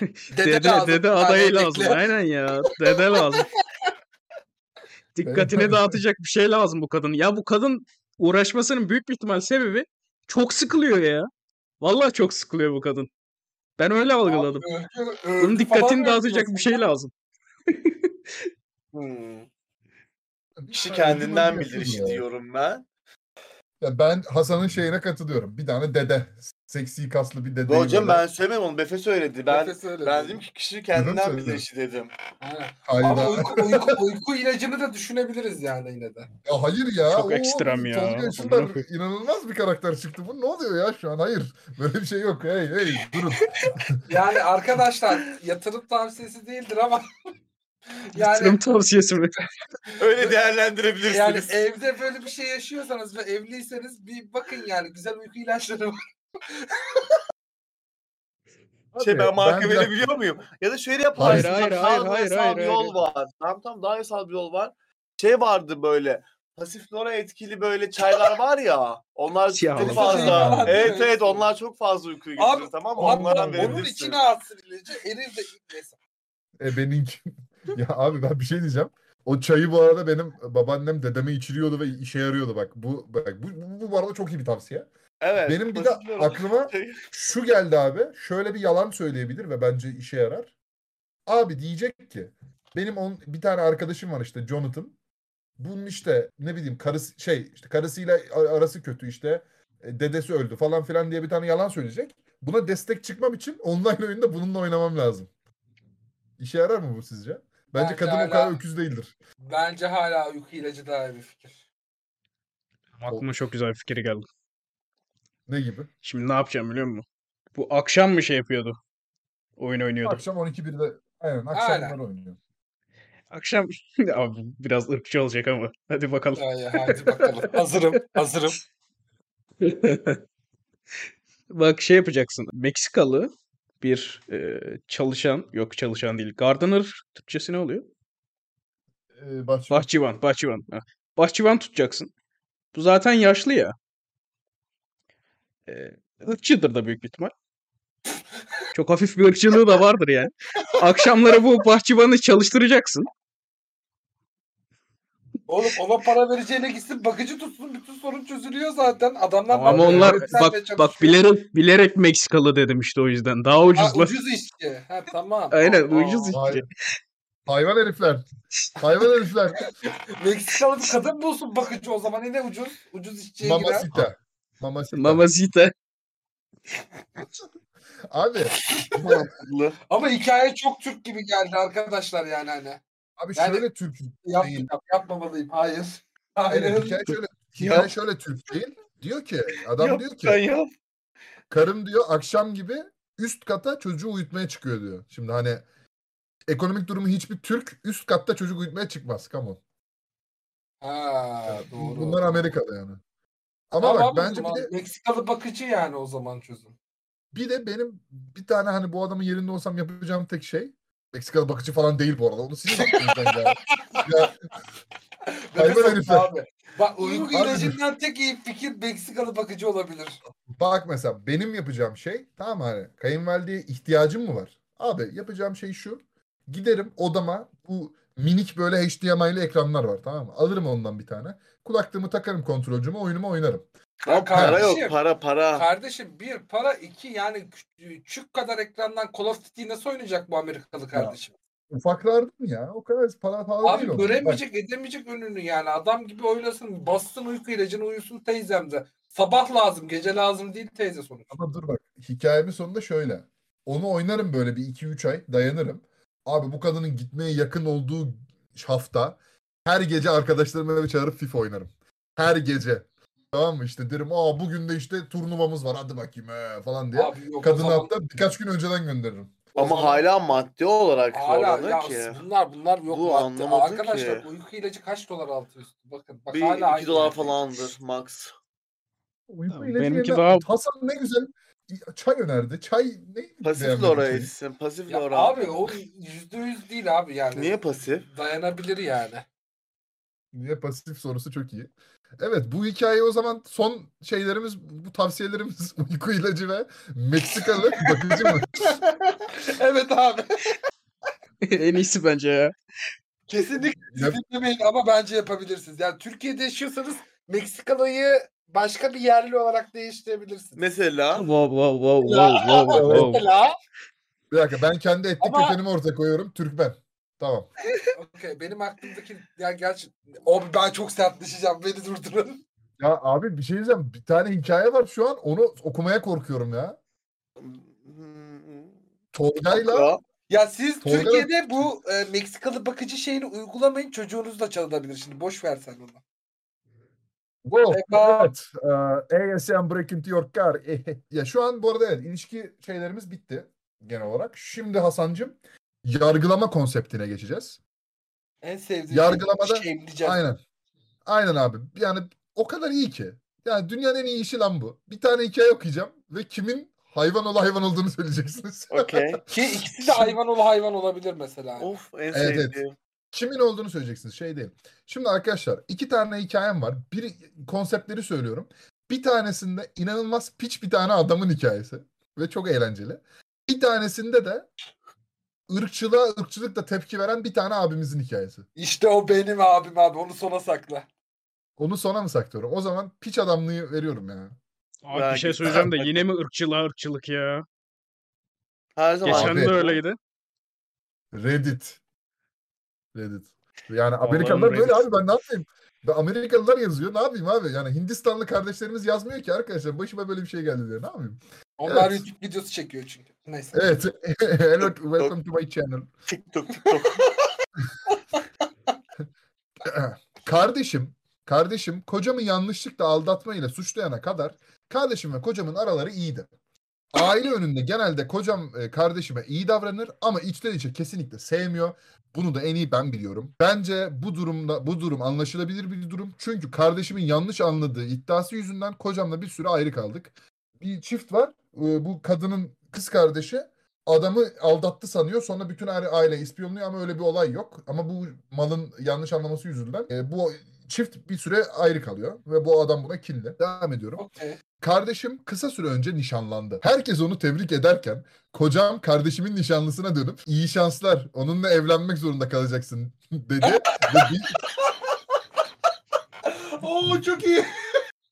Dede, Dede, dede, lazım, dede adayı lazım. Aynen ya. Dede lazım. Dikkatini dağıtacak bir şey lazım bu kadın. Ya bu kadın uğraşmasının büyük bir ihtimal sebebi çok sıkılıyor ya. Vallahi çok sıkılıyor bu kadın. Ben öyle algıladım. Öldü- öldü Bunun falan dikkatini dağıtacak bir şey lazım. Hmm. Bir Kişi kendinden bilir ya. diyorum ben. Ya ben Hasan'ın şeyine katılıyorum. Bir tane dede. Seksi kaslı bir dede. Hocam ben söylemedim onu. Befe söyledi. Ben Nefes öyle ben dedi. dedim ki kişi kendinden söyledi. bilir işi dedim. Aynen. Hayda. Ama uyku, uyku, uyku ilacını da düşünebiliriz yani yine de. Ya hayır ya. Çok Oo, ekstrem ya. Tolga inanılmaz bir karakter çıktı. Bu ne oluyor ya şu an? Hayır. Böyle bir şey yok. Hey hey durun. Yani arkadaşlar yatırım tavsiyesi değildir ama Yatırım yani tavsiyesi mi? Öyle değerlendirebilirsiniz. yani evde böyle bir şey yaşıyorsanız ve evliyseniz bir bakın yani güzel uyku ilaçları var. Şey Abi, ben marka ben verebiliyor muyum? Ya da şöyle yapalım. Hayır, hayır, daha hayır, hayır, yasal hayır, bir hayır. yol var. Tamam tamam daha yasal bir yol var. Şey vardı böyle pasif flora etkili böyle çaylar var ya. Onlar Siyah çok olan. fazla. Evet evet onlar çok fazla uykuyu Abi, getirir tamam mı? Onlardan onun verebilirsin. içine atsın ilacı erir de neyse. E benimki. ya abi ben bir şey diyeceğim. O çayı bu arada benim babaannem dedeme içiriyordu ve işe yarıyordu bak. Bu bak bu, bu, bu arada çok iyi bir tavsiye. Evet. Benim bir de aklıma şu geldi abi. Şöyle bir yalan söyleyebilir ve bence işe yarar. Abi diyecek ki benim on, bir tane arkadaşım var işte Jonathan. Bunun işte ne bileyim karısı şey işte karısıyla arası kötü işte e, dedesi öldü falan filan diye bir tane yalan söyleyecek. Buna destek çıkmam için online oyunda bununla oynamam lazım. İşe yarar mı bu sizce? Bence Bence kadın o hala- kadar öküz değildir. Bence hala uyku ilacı daha iyi bir fikir. Aklıma çok güzel bir fikir geldi. Ne gibi? Şimdi ne yapacağım biliyor musun? Bu akşam mı şey yapıyordu? Oyun oynuyordu. Akşam 12.1'de aynen Aynen. akşamlar oynuyor. Akşam abi biraz ırkçı olacak ama hadi bakalım. Ay, hadi bakalım. hazırım, hazırım. Bak şey yapacaksın. Meksikalı bir e, çalışan, yok çalışan değil. Gardener Türkçesi ne oluyor? Ee, bahçıvan. Bahçıvan, bahçıvan. Ha. Bahçıvan tutacaksın. Bu zaten yaşlı ya. Ee, ırkçıdır da büyük bir ihtimal. Çok hafif bir ırkçılığı da vardır yani. Akşamları bu bahçıvanı çalıştıracaksın. Oğlum ona para vereceğine gitsin bakıcı tutsun bütün sorun çözülüyor zaten. Adamlar Ama bakıyor, onlar bak bak bilerek bilerek Meksikalı dedim işte o yüzden. Daha Ha, ucuzla. ucuz işçi. Ha tamam. Aynen Aa, ucuz işçi. Hayvan herifler. Hayvan herifler. Meksikalı bir kadın bulsun bakıcı o zaman yine ucuz. Ucuz işçiye girer. Mamacita. Mamacita. Mamacita. Abi. Ama hikaye çok Türk gibi geldi arkadaşlar yani hani. Abi Yani- şöyle Türk Yap, değil. yap, yapmamalıyım. Hayır. Hayır. Aynen, hikaye şöyle, hikaye şöyle Türk değil. Diyor ki, adam Yap, diyor sen ki, yap. karım diyor akşam gibi üst kata çocuğu uyutmaya çıkıyor diyor. Şimdi hani ekonomik durumu hiçbir Türk üst katta çocuk uyutmaya çıkmaz. Come on. Ha, doğru. Bunlar Amerika'da yani. Ama Tamam, bak bence bir de Meksikalı bakıcı yani o zaman çözüm. bir de benim bir tane hani bu adamın yerinde olsam yapacağım tek şey Meksikalı bakıcı falan değil bu arada. Onu siz yaptınız ya. ya Hayvan herifler. abi. Bak uyku ilacından tek iyi fikir Meksikalı bakıcı olabilir. Bak mesela benim yapacağım şey tamam mı hani kayınvalideye ihtiyacım mı var? Abi yapacağım şey şu. Giderim odama bu minik böyle HDMI'li ekranlar var tamam mı? Alırım ondan bir tane. Kulaklığımı takarım kontrolcüme oyunumu oynarım. Ama para kardeşim, yok para para. Kardeşim bir para iki yani küçük kadar ekrandan Call of Duty nasıl oynayacak bu Amerikalı kardeşim? Ufaklardım ya. O kadar para pahalı değil Abi onlar. Bak, göremeyecek edemeyecek önünü yani adam gibi oynasın bassın uyku ilacını uyusun teyzemde. Sabah lazım gece lazım değil teyze sonuç. Ama dur bak hikayemin sonunda şöyle. Onu oynarım böyle bir 2-3 ay dayanırım. Abi bu kadının gitmeye yakın olduğu hafta her gece arkadaşlarımı eve çağırıp FIFA oynarım. Her gece. Tamam mı işte derim aa bugün de işte turnuvamız var hadi bakayım he, falan diye. Abi yok o Kadını zaman hatta birkaç gün önceden gönderirim. Ama zaman- hala maddi olarak hala ya ki. bunlar bunlar yok Bu madde. anlamadı Arkadaşlar ki. uyku ilacı kaç dolar altı üstü bakın. Bak Bir hala 2 dolar falandır max. Uyku Tamam, ilacı benimki yerine daha- Hasan ne güzel çay önerdi. Çay ne? Pasif çayı? içsin. Pasif Ya abi o yüzde yüz değil abi yani. Niye pasif? Dayanabilir yani. Niye pasif sorusu çok iyi. Evet bu hikaye o zaman son şeylerimiz bu tavsiyelerimiz uyku ilacı ve Meksikalı bakıcı mı? evet abi. en iyisi bence ya. Kesinlikle Ya- dinlemeyin ama bence yapabilirsiniz. Yani Türkiye'de yaşıyorsanız Meksikalı'yı başka bir yerli olarak değiştirebilirsiniz. Mesela Wow wow wow wow wow wow. Mesela Bir dakika ben kendi etnik Ama- kökenimi ortaya koyuyorum. Türkmen. Tamam. okey benim aklımdaki ya gerçi o ben çok sertleşeceğim beni durdurun. Ya abi bir şey diyeceğim. Bir tane hikaye var şu an. Onu okumaya korkuyorum ya. Tolga'yla Ya, Ya siz Tolga- Türkiye'de bu e, Meksikalı bakıcı şeyini uygulamayın çocuğunuz da çalınabilir şimdi boş ver sen onu. Wow, evet. Ee, ASM break into your car. ya şu an bu arada evet ilişki şeylerimiz bitti genel olarak. Şimdi Hasancım yargılama konseptine geçeceğiz. En sevdiğim Yargılamada- şey diyeceğim. Aynen. Aynen abi. Yani o kadar iyi ki. Yani dünyanın en iyi işi lan bu. Bir tane hikaye okuyacağım ve kimin hayvan ol hayvan olduğunu söyleyeceksiniz. Okey. Ki ikisi de hayvan ol hayvan olabilir mesela. of en Evet, evet. sevdiğim. Kimin olduğunu söyleyeceksiniz. Şey değil. Şimdi arkadaşlar iki tane hikayem var. Bir konseptleri söylüyorum. Bir tanesinde inanılmaz piç bir tane adamın hikayesi. Ve çok eğlenceli. Bir tanesinde de ırkçılığa ırkçılıkla tepki veren bir tane abimizin hikayesi. İşte o benim abim abi onu sona sakla. Onu sona mı saklıyorum? O zaman piç adamlığı veriyorum ya. Abi bir Belki- şey söyleyeceğim de yine mi ırkçılığa ırkçılık ya? Her zaman. Geçen Abi. de öyleydi. Reddit. Reddit. Yani Amerikalılar Allah'ım böyle Reddit. abi ben ne yapayım? Ben Amerikalılar yazıyor. Ne yapayım abi? Yani Hindistanlı kardeşlerimiz yazmıyor ki arkadaşlar. Başıma böyle bir şey geldi diye. Ne yapayım? Onlar Evet. YouTube videosu çekiyor çünkü. Neyse. Evet. Hello, welcome to my channel. TikTok TikTok. Kardeşim, kardeşim kocamı yanlışlıkla aldatmayla suçlayana kadar kardeşim ve kocamın araları iyiydi. Aile önünde genelde kocam e, kardeşime iyi davranır ama içten içe kesinlikle sevmiyor. Bunu da en iyi ben biliyorum. Bence bu durumda bu durum anlaşılabilir bir durum. Çünkü kardeşimin yanlış anladığı iddiası yüzünden kocamla bir süre ayrı kaldık. Bir çift var. E, Bu kadının kız kardeşi adamı aldattı sanıyor. Sonra bütün aile, ispiyonluyor ama öyle bir olay yok. Ama bu malın yanlış anlaması yüzünden e, bu çift bir süre ayrı kalıyor ve bu adam buna kinli. Devam ediyorum. Okey. Kardeşim kısa süre önce nişanlandı. Herkes onu tebrik ederken kocam kardeşimin nişanlısına dönüp iyi şanslar onunla evlenmek zorunda kalacaksın dedi. ve, bir- Oo çok iyi.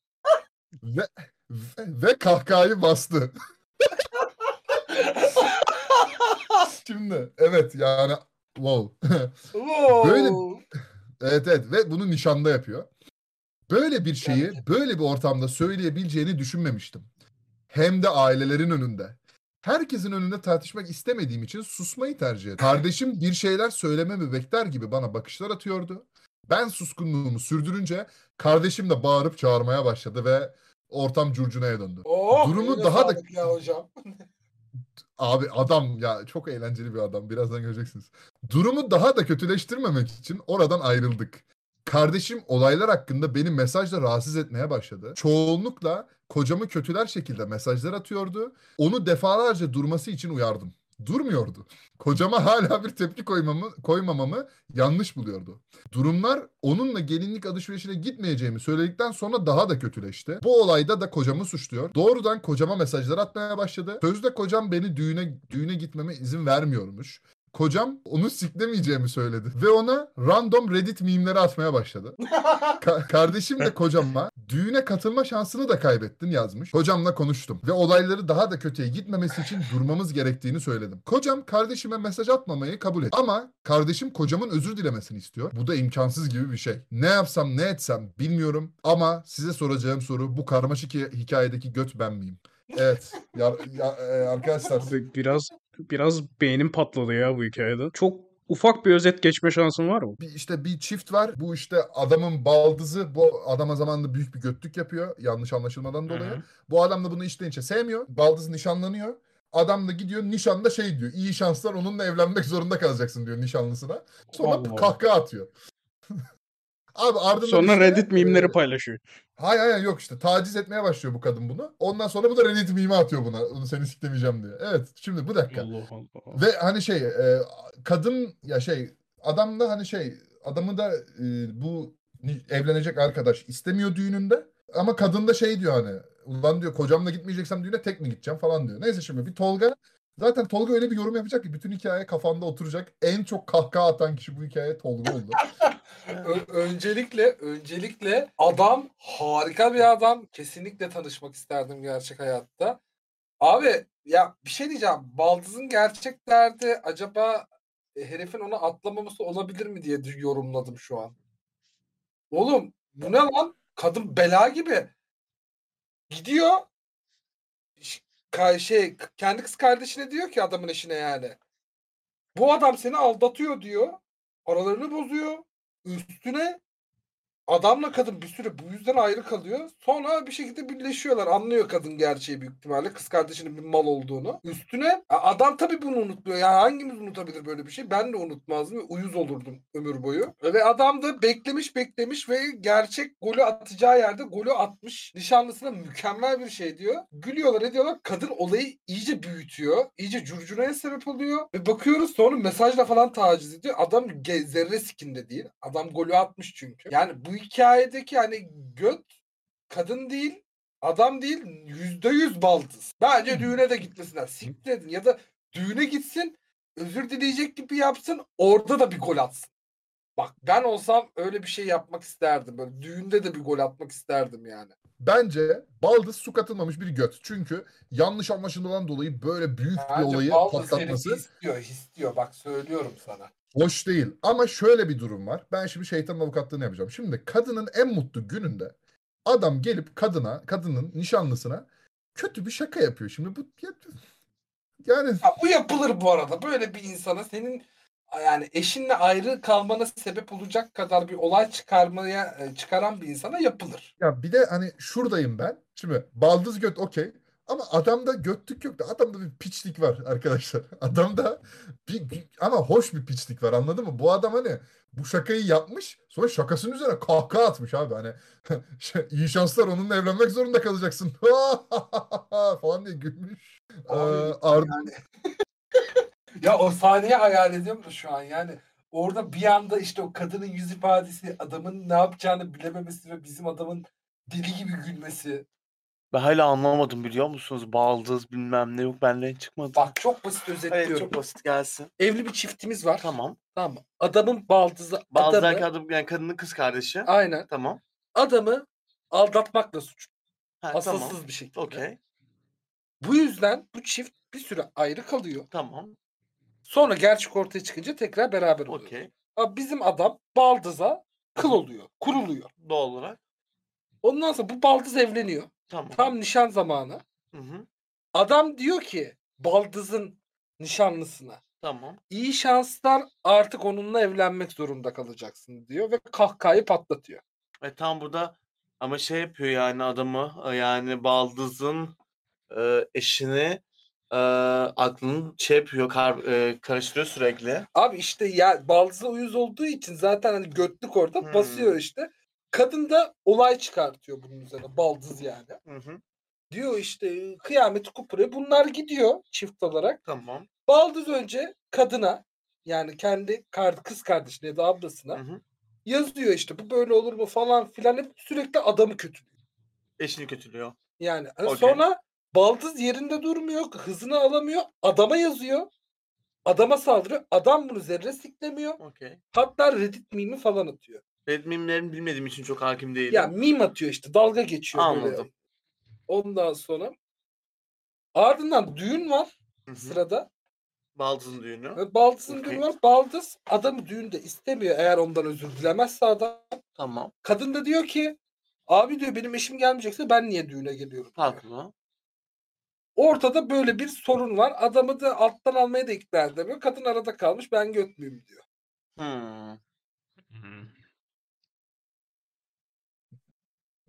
ve, ve, ve kahkahayı bastı. Şimdi evet yani wow. Oo. Böyle- Evet evet ve bunu nişanda yapıyor. Böyle bir şeyi böyle bir ortamda söyleyebileceğini düşünmemiştim. Hem de ailelerin önünde. Herkesin önünde tartışmak istemediğim için susmayı tercih ettim. Kardeşim bir şeyler söylememi bekler gibi bana bakışlar atıyordu. Ben suskunluğumu sürdürünce kardeşim de bağırıp çağırmaya başladı ve ortam curcunaya döndü. Oh, Durumu daha da- ya hocam. Abi adam ya çok eğlenceli bir adam. Birazdan göreceksiniz. Durumu daha da kötüleştirmemek için oradan ayrıldık. Kardeşim olaylar hakkında beni mesajla rahatsız etmeye başladı. Çoğunlukla kocamı kötüler şekilde mesajlar atıyordu. Onu defalarca durması için uyardım. Durmuyordu. Kocama hala bir tepki koymamı, koymamamı yanlış buluyordu. Durumlar onunla gelinlik alışverişine gitmeyeceğimi söyledikten sonra daha da kötüleşti. Bu olayda da kocamı suçluyor. Doğrudan kocama mesajlar atmaya başladı. Sözde kocam beni düğüne düğüne gitmeme izin vermiyormuş. Kocam onu siklemeyeceğimi söyledi ve ona random Reddit mimleri atmaya başladı. Ka- kardeşim de kocama düğüne katılma şansını da kaybettin yazmış. Kocamla konuştum ve olayları daha da kötüye gitmemesi için durmamız gerektiğini söyledim. Kocam kardeşime mesaj atmamayı kabul etti. Ama kardeşim kocamın özür dilemesini istiyor. Bu da imkansız gibi bir şey. Ne yapsam ne etsem bilmiyorum ama size soracağım soru bu karmaşık hi- hikayedeki göt ben miyim? Evet ya, ya- e, arkadaşlar Biraz biraz beynim patladı ya bu hikayede. Çok ufak bir özet geçme şansın var mı? bir işte bir çift var. Bu işte adamın baldızı bu adama zamanında büyük bir götlük yapıyor yanlış anlaşılmadan dolayı. Hı. Bu adam da bunu içten içe sevmiyor. Baldız nişanlanıyor. Adam da gidiyor nişanda şey diyor. İyi şanslar onunla evlenmek zorunda kalacaksın diyor nişanlısına. Sonra Allah. kahkaha atıyor. Abi ardından Sonra işte, Reddit mimleri e, paylaşıyor. Hayır hayır yok işte taciz etmeye başlıyor bu kadın bunu. Ondan sonra bu da Reddit mimi atıyor buna. Onu seni siklemeyeceğim diye. Evet şimdi bu dakika. Allah Allah. Ve hani şey e, kadın ya şey adam da hani şey adamı da e, bu evlenecek arkadaş istemiyor düğününde. Ama kadın da şey diyor hani ulan diyor kocamla gitmeyeceksem düğüne tek mi gideceğim falan diyor. Neyse şimdi bir Tolga zaten Tolga öyle bir yorum yapacak ki bütün hikaye kafanda oturacak. En çok kahkaha atan kişi bu hikaye Tolga oldu. Ö- öncelikle öncelikle adam harika bir adam. Kesinlikle tanışmak isterdim gerçek hayatta. Abi ya bir şey diyeceğim. Baldız'ın gerçek derdi acaba e, herifin onu atlamaması olabilir mi diye yorumladım şu an. Oğlum bu ne lan? Kadın bela gibi. Gidiyor ka- şey kendi kız kardeşine diyor ki adamın eşine yani. Bu adam seni aldatıyor diyor. Aralarını bozuyor. Üstüne adamla kadın bir süre bu yüzden ayrı kalıyor. Sonra bir şekilde birleşiyorlar. Anlıyor kadın gerçeği büyük ihtimalle. Kız kardeşinin bir mal olduğunu. Üstüne adam tabii bunu unutmuyor. Ya hangimiz unutabilir böyle bir şey? Ben de unutmazdım uyuz olurdum ömür boyu. Ve adam da beklemiş beklemiş ve gerçek golü atacağı yerde golü atmış. Nişanlısına mükemmel bir şey diyor. Gülüyorlar ediyorlar. Kadın olayı iyice büyütüyor. İyice curcunaya sebep oluyor. Ve bakıyoruz sonra mesajla falan taciz ediyor. Adam zerre sikinde değil. Adam golü atmış çünkü. Yani bu hikayedeki hani göt kadın değil adam değil yüzde yüz baldız. Bence düğüne de gitmesinler. Siktir edin ya da düğüne gitsin özür dileyecek gibi yapsın orada da bir gol atsın. Bak ben olsam öyle bir şey yapmak isterdim. Böyle düğünde de bir gol atmak isterdim yani. Bence baldız su katılmamış bir göt. Çünkü yanlış anlaşılmadan dolayı böyle büyük bir Bence olayı baldız patlatması herifi istiyor, istiyor. Bak söylüyorum sana. Hoş değil. Ama şöyle bir durum var. Ben şimdi şeytanın avukatlığını yapacağım. Şimdi kadının en mutlu gününde adam gelip kadına, kadının nişanlısına kötü bir şaka yapıyor. Şimdi bu ya- yani Ha, bu yapılır bu arada. Böyle bir insana senin yani eşinle ayrı kalmana sebep olacak kadar bir olay çıkarmaya e, çıkaran bir insana yapılır. ya bir de hani şuradayım ben. Şimdi baldız göt okey. Ama adamda götlük yok da adamda bir piçlik var arkadaşlar. Adamda bir, bir- ama hoş bir piçlik var anladın mı? Bu adam hani bu şakayı yapmış sonra şakasının üzerine kahkaha atmış abi hani iyi şanslar onunla evlenmek zorunda kalacaksın falan diye gülmüş. Ee, Abi, yani ya o sahneyi hayal ediyorum da şu an yani orada bir anda işte o kadının yüz ifadesi adamın ne yapacağını bilememesi ve bizim adamın deli gibi gülmesi. Ben hala anlamadım biliyor musunuz? Baldız bilmem ne yok benden çıkmadı. Bak çok basit Evet özetliyorum. çok basit gelsin. Evli bir çiftimiz var. Tamam. Tamam mı? Adamın baldızı Bazı adamı kadın yani kadının kız kardeşi. aynen Tamam. adamı aldatmakla suçlu. Ha, Asılsız tamam. bir şekilde. Okey. Bu yüzden bu çift bir süre ayrı kalıyor. Tamam. Sonra gerçek ortaya çıkınca tekrar beraber oluyor. Okey. Ama bizim adam baldıza kıl oluyor. Kuruluyor. Doğal olarak. Ondan sonra bu baldız evleniyor. Tamam. Tam nişan zamanı. Hı hı. Adam diyor ki baldızın nişanlısına Tamam. iyi şanslar artık onunla evlenmek zorunda kalacaksın diyor ve kahkahayı patlatıyor. E tam burada ama şey yapıyor yani adamı e, yani baldızın e, eşini e, aklını şey yapıyor kar, e, karıştırıyor sürekli. Abi işte ya baldızı uyuz olduğu için zaten hani götlük orada Hmm. basıyor işte. Kadın da olay çıkartıyor bunun üzerine baldız yani. Hı hı. Diyor işte kıyameti kopuruyor. Bunlar gidiyor çift olarak. Tamam. Baldız önce kadına yani kendi kız kardeşine ya da ablasına Hı hı. yazıyor işte bu böyle olur mu falan filan hep sürekli adamı kötülüyor. Eşini kötülüyor. Yani hani Okey. sonra baldız yerinde durmuyor, hızını alamıyor, adama yazıyor. Adama saldırıyor. Adam bunu zerre siklemiyor. Okey. Hatta Reddit mimi falan atıyor. Red mimlerini bilmediğim için çok hakim değilim. Ya meme atıyor işte dalga geçiyor böyle. Anladım. Ondan sonra ardından düğün var Hı hı. sırada. Baldızın düğünü. Ve Baldız'ın Okey. düğünü var. Baldız adamı düğünde istemiyor eğer ondan özür dilemezse adam. Tamam. Kadın da diyor ki abi diyor benim eşim gelmeyecekse ben niye düğüne geliyorum? Haklı. Ortada böyle bir sorun var. Adamı da alttan almaya da ikna edemiyor. Kadın arada kalmış ben götmüyüm diyor. Hmm.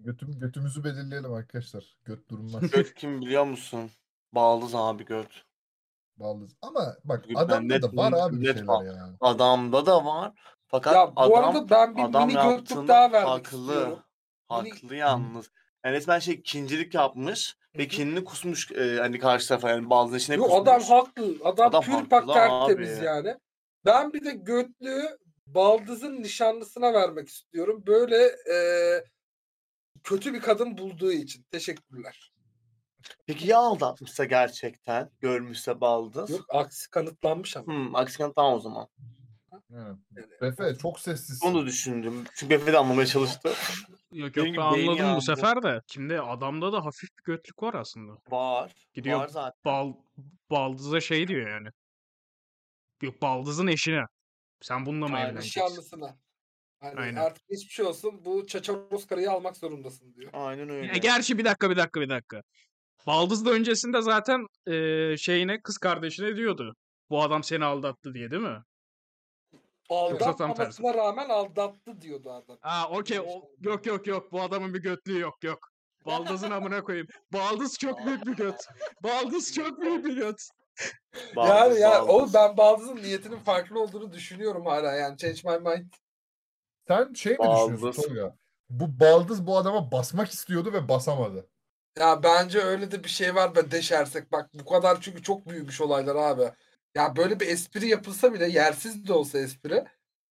Götüm, götümüzü belirleyelim arkadaşlar. Göt durmaz. Göt kim biliyor musun? Baldız abi göt. Baldız. Ama bak Ben adamda net- da var abi bir net şeyler var. ya. Adamda da var. Fakat ya bu adam arada ben bir adam mini yaptığında daha vermek haklı. istiyorum. Haklı yalnız. Yani resmen şey ikincilik yapmış ve kinini kusmuş e, hani karşı tarafa yani bazı içine Yo, kusmuş. adam haklı. Adam, Adam pür haklı abi. tertemiz yani. Ben bir de götlüğü baldızın nişanlısına vermek istiyorum. Böyle e, kötü bir kadın bulduğu için. Teşekkürler. Peki ya aldatmışsa gerçekten? Görmüşse baldız. Yok aksi kanıtlanmış ama. Hmm, aksi kanıt tamam o zaman. Evet. Befe çok sessizsin. Onu da düşündüm. Çünkü Efe de anlamaya çalıştı. Yok Benim yok ben beyni anladım bu sefer de. Şimdi adamda da hafif bir götlük var aslında. Var. Gidiyor Var zaten. bal, baldıza şey diyor yani. Yok baldızın eşine. Sen bununla mı evleneceksin? Nişanlısına. Hani Aynen. artık geçmiş olsun bu Çaçaros karıyı almak zorundasın diyor. Aynen öyle. Ya gerçi bir dakika bir dakika bir dakika. Baldız da öncesinde zaten eee, şeyine kız kardeşine diyordu. Bu adam seni aldattı diye değil mi? Aldatmamasına rağmen aldattı diyordu adam. Aa okey o yok yok yok bu adamın bir götlüğü yok yok. Baldızın amına koyayım. Baldız çok büyük bir göt. Baldız çok büyük bir göt. yani ya Baldız. oğlum ben Baldız'ın niyetinin farklı olduğunu düşünüyorum hala yani change my mind. Sen şey mi Baldız. düşünüyorsun Tolga? Bu baldız bu adama basmak istiyordu ve basamadı. Ya bence öyle de bir şey var be deşersek bak bu kadar çünkü çok büyümüş olaylar abi. Ya böyle bir espri yapılsa bile yersiz de olsa espri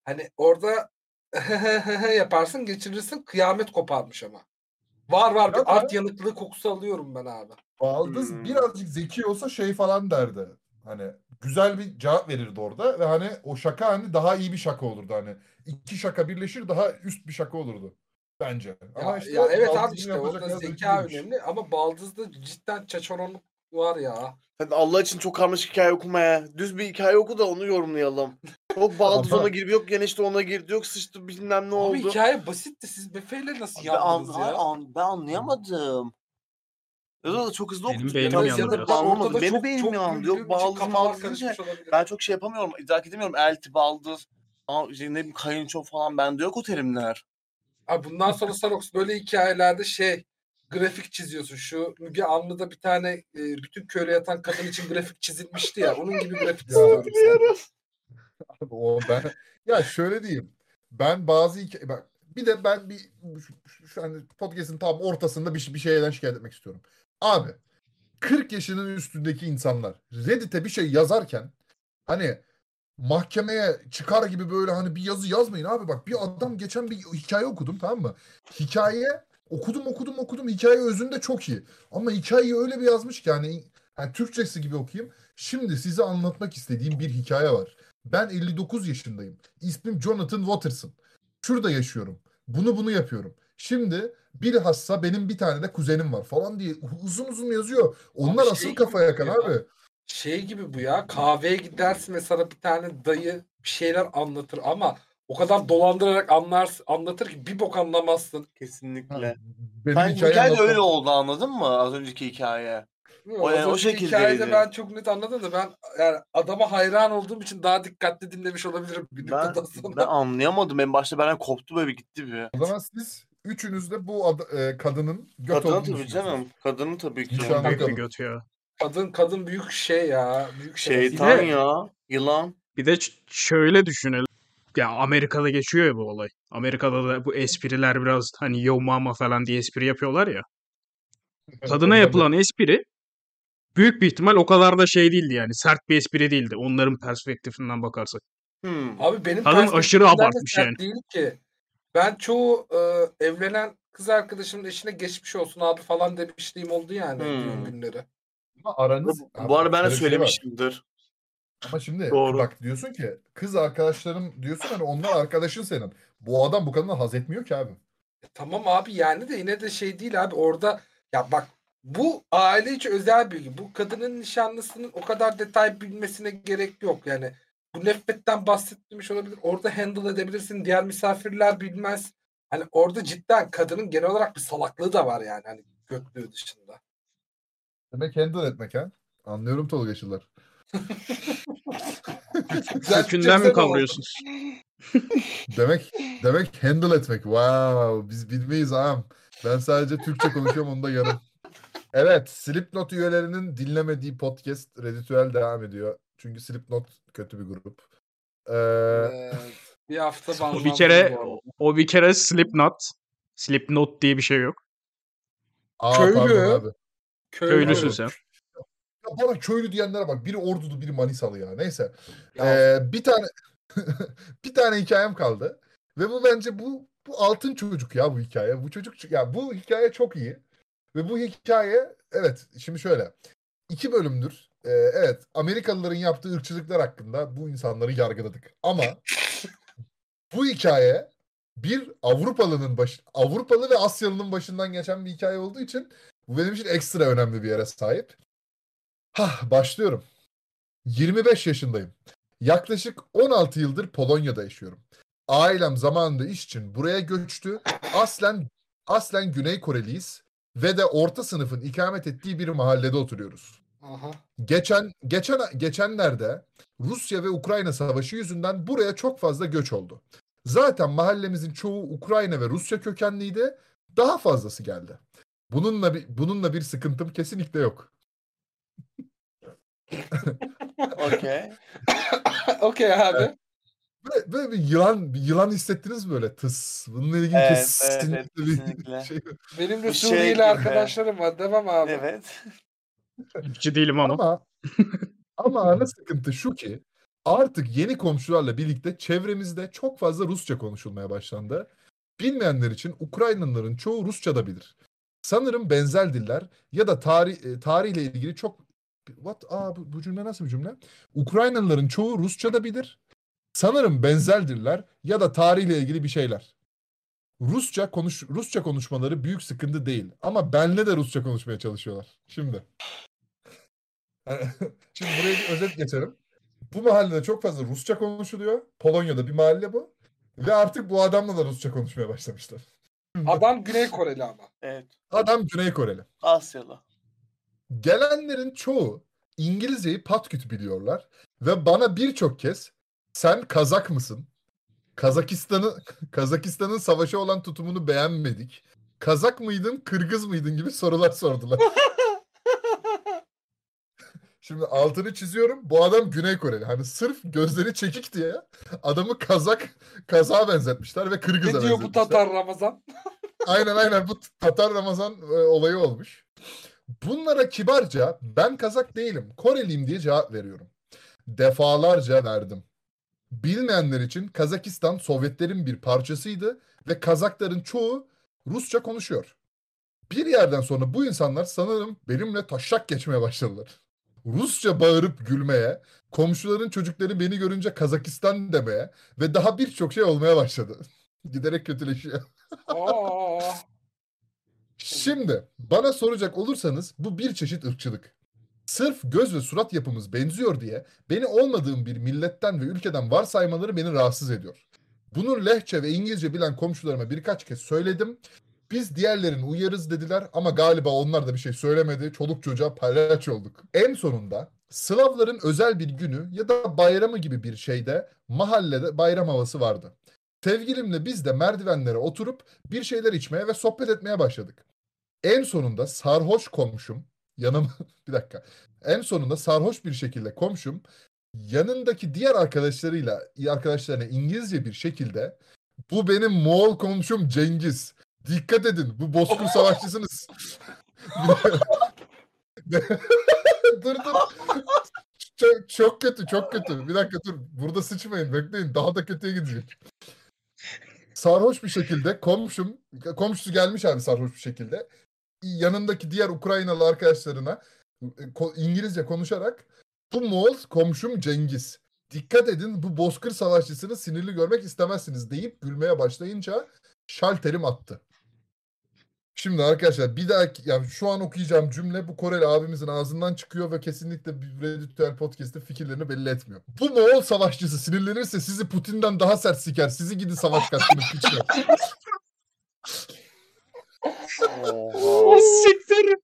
hani orada yaparsın geçirirsin kıyamet koparmış ama. Var var Ya bir art yanıklığı kokusu alıyorum ben abi. Baldız Hmm. birazcık zeki olsa şey falan derdi. Hani güzel bir cevap verirdi orada ve hani o şaka hani daha iyi bir şaka olurdu hani. iki şaka birleşir daha üst bir şaka olurdu bence. Ama Ya, işte ya evet abi işte orada zeka önemli ama Baldız'da cidden çaçaronluk var ya. Hadi Allah için çok karmaşık hikaye okuma ya. Düz bir hikaye oku da onu yorumlayalım. Yok baldız Ama- ona girdi, yok genişte ona girdi, yok sıçtı bilmem ne Abi oldu. hikaye basitti siz Befe'yle nasıl Ben, an, yaptınız hayır, ya? an- ben anlayamadım. Ya da çok hızlı Benim beynim yandı biraz. ben anlamadım. Benim çok- beynim çok yandı. Yok karışmış deyince olabilir. ben çok şey yapamıyorum. idrak edemiyorum. Elti, baldız. Ama işte ne bileyim kayınço falan bende yok o terimler. Abi bundan sonra Sarox böyle hikayelerde şey grafik çiziyorsun. Şu Müge Anlı'da bir tane e, bütün köyle yatan kadın için grafik çizilmişti ya. Onun gibi grafik çiziyorum sana. O ben ya şöyle diyeyim. Ben bazı hikaye bak bir de ben bir şu, şu, şu hani podcast'in tam ortasında bir, bir şeyden şikayet etmek istiyorum. Abi 40 yaşının üstündeki insanlar Reddit'e bir şey yazarken hani mahkemeye çıkar gibi böyle hani bir yazı yazmayın abi bak bir adam geçen bir hikaye okudum tamam mı? Hikaye okudum okudum okudum hikaye özünde çok iyi. Ama hikayeyi öyle bir yazmış ki hani, hani Türkçesi gibi okuyayım. Şimdi size anlatmak istediğim bir hikaye var. Ben 59 yaşındayım. İsmim Jonathan Watterson. Şurada yaşıyorum. Bunu bunu yapıyorum. Şimdi bilhassa benim bir tane de kuzenim var falan diye uzun uzun yazıyor. Onlar Abi asıl şey kafa yakan ya. abi. Şey gibi bu ya. Kahveye gidersin ve sana bir tane dayı bir şeyler anlatır ama o kadar dolandırarak anlar, anlatır ki bir bok anlamazsın. Kesinlikle. Benim Ben hikaye de öyle oldu anladın mı? Az önceki hikaye. O yani o hikayede ben çok net anladım da ben yani adama hayran olduğum için daha dikkatli dinlemiş olabilirim bir Ben, ben anlayamadım. En başta benden koptu böyle bir gitti bir. O zaman siz üçünüz de bu ad- e, kadının göt Kadının olduğunu tabii düşünüyorsunuz. canım. Kadının tabii ki. Nişanlı Büyük bir kadın. göt ya. Kadın kadın büyük şey ya. Büyük şey. Şeytan ya. Yılan. Bir de ç- şöyle düşünelim. Ya Amerika'da geçiyor ya bu olay. Amerika'da da bu espriler biraz hani yo mama falan diye espri yapıyorlar ya. Kadına yapılan espri büyük bir ihtimal o kadar da şey değildi yani. Sert bir espri değildi. Onların perspektifinden bakarsak. Hmm. Abi benim Kadın aşırı perspektifimden de abartmış sert yani. Değil ki. Ben çoğu e, evlenen kız arkadaşımın eşine geçmiş olsun abi falan demişliğim oldu yani Hmm. düğün günleri. Ama aranız... Bu, bu arada ben de şöyle bir şey var. söylemişimdir. Ama şimdi Doğru. bak diyorsun ki kız arkadaşlarım diyorsun hani onlar arkadaşın senin. Bu adam bu kadından haz etmiyor ki abi. E, tamam abi yani de yine de şey değil abi orada ya bak bu aile içi özel bilgi. Bu kadının nişanlısının o kadar detay bilmesine gerek yok yani. Bu nefretten bahsetmiş olabilir. Orada handle edebilirsin. Diğer misafirler bilmez. Hani orada cidden kadının genel olarak bir salaklığı da var yani. Hani götlüğü dışında. Demek handle etmek ha. Anlıyorum Tolgaşılar. Kökünden mi kavruyorsunuz? Demek demek handle etmek. Wow, biz bilmeyiz ağam. Ben sadece Türkçe konuşuyorum onda yarım. Evet, Slipknot üyelerinin dinlemediği podcast Redditüel devam ediyor. Çünkü Slipknot kötü bir grup. Ee, Ee, bir hafta O bir kere o bir kere Slipknot. Slipknot diye bir şey yok. aa, Köylü. abi. Köylüsün sen. Ya bana köylü diyenlere bak. Biri Ordulu, biri Manisalı ya. Neyse. Ya, Ee, bir tane bir tane hikayem kaldı. Ve bu bence bu bu altın çocuk ya bu hikaye. Bu çocuk ya bu hikaye çok iyi. Ve bu hikaye evet şimdi şöyle. iki bölümdür. Ee, evet Amerikalıların yaptığı ırkçılıklar hakkında bu insanları yargıladık. Ama bu hikaye bir Avrupalı'nın baş Avrupalı ve Asyalı'nın başından geçen bir hikaye olduğu için bu benim için ekstra önemli bir yere sahip. Hah başlıyorum. 25 yaşındayım. Yaklaşık 16 yıldır Polonya'da yaşıyorum. Ailem zamanında iş için buraya göçtü. Aslen aslen Güney Koreliyiz ve de orta sınıfın ikamet ettiği bir mahallede oturuyoruz. Aha. Geçen geçen geçenlerde Rusya ve Ukrayna savaşı yüzünden buraya çok fazla göç oldu. Zaten mahallemizin çoğu Ukrayna ve Rusya kökenliydi. Daha fazlası geldi. Bununla bir bununla bir sıkıntım kesinlikle yok. Okey. Okey abi. Böyle, böyle bir yılan bir yılan hissettiniz mi böyle tıs? Bununla ilgili Evet, kesinlikle evet, bir kesinlikle. şey. Benim de şey Suriyeli gibi. arkadaşlarım var. Devam abi. Evet. Hiç değilim ama. Ama ama ana sıkıntı şu ki artık yeni komşularla birlikte çevremizde çok fazla Rusça konuşulmaya başlandı. Bilmeyenler için Ukraynalıların çoğu Rusça da bilir. Sanırım benzer diller ya da tarih e, tarihle ilgili çok What? Aa, bu, bu cümle nasıl bir cümle? Ukraynalıların çoğu Rusça da bilir. Sanırım benzer diller ya da tarihle ilgili bir şeyler. Rusça konuş Rusça konuşmaları büyük sıkıntı değil ama benle de Rusça konuşmaya çalışıyorlar. Şimdi. Şimdi buraya bir özet geçelim. Bu mahallede çok fazla Rusça konuşuluyor. Polonya'da bir mahalle bu. Ve artık bu adamla da Rusça konuşmaya başlamışlar. Adam Güney Koreli ama. Evet. Adam Güney Koreli. Asyalı. Gelenlerin çoğu İngilizceyi patküt biliyorlar ve bana birçok kez sen Kazak mısın? Kazakistan'ı Kazakistan'ın savaşa olan tutumunu beğenmedik. Kazak mıydın, Kırgız mıydın gibi sorular sordular. Şimdi altını çiziyorum. Bu adam Güney Koreli. Hani sırf gözleri çekik diye adamı Kazak Kazak'a benzetmişler ve Kırgız'a Ne diyor bu benzetmişler. Tatar Ramazan? Aynen aynen bu Tatar Ramazan e, olayı olmuş. Bunlara kibarca ben Kazak değilim, Koreliyim diye cevap veriyorum. Defalarca verdim. Bilmeyenler için Kazakistan Sovyetlerin bir parçasıydı ve Kazakların çoğu Rusça konuşuyor. Bir yerden sonra bu insanlar sanırım benimle taşak geçmeye başladılar. Rusça bağırıp gülmeye, komşuların çocukları beni görünce Kazakistan demeye ve daha birçok şey olmaya başladı. Giderek kötüleşiyor. Şimdi bana soracak olursanız bu bir çeşit ırkçılık. Sırf göz ve surat yapımız benziyor diye beni olmadığım bir milletten ve ülkeden varsaymaları beni rahatsız ediyor. Bunu lehçe ve İngilizce bilen komşularıma birkaç kez söyledim. Biz diğerlerini uyarız dediler ama galiba onlar da bir şey söylemedi. Çoluk çocuğa palyaço olduk. En sonunda Slavların özel bir günü ya da bayramı gibi bir şeyde mahallede bayram havası vardı. Sevgilimle biz de merdivenlere oturup bir şeyler içmeye ve sohbet etmeye başladık. En sonunda sarhoş komşum yanım bir dakika. En sonunda sarhoş bir şekilde komşum yanındaki diğer arkadaşlarıyla arkadaşlarına İngilizce bir şekilde bu benim Moğol komşum Cengiz. Dikkat edin bu Bozkır savaşçısınız. dur dur. Çok, çok kötü çok kötü. Bir dakika dur. Burada sıçmayın bekleyin. Daha da kötüye gidecek. Sarhoş bir şekilde komşum, komşusu gelmiş abi sarhoş bir şekilde. Yanındaki diğer Ukraynalı arkadaşlarına e, İngilizce konuşarak bu Moğol komşum Cengiz. Dikkat edin bu bozkır savaşçısını sinirli görmek istemezsiniz deyip gülmeye başlayınca şalterim attı. Şimdi arkadaşlar bir dahaki yani şu an okuyacağım cümle bu Koreli abimizin ağzından çıkıyor ve kesinlikle Redditüel podcast'te fikirlerini belli etmiyor. Bu Moğol savaşçısı sinirlenirse sizi Putin'den daha sert siker. Sizi gidin savaş kaçkını piçler. Siktir.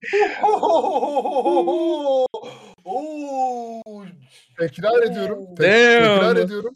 Tekrar ediyorum. tek- tekrar ediyorum.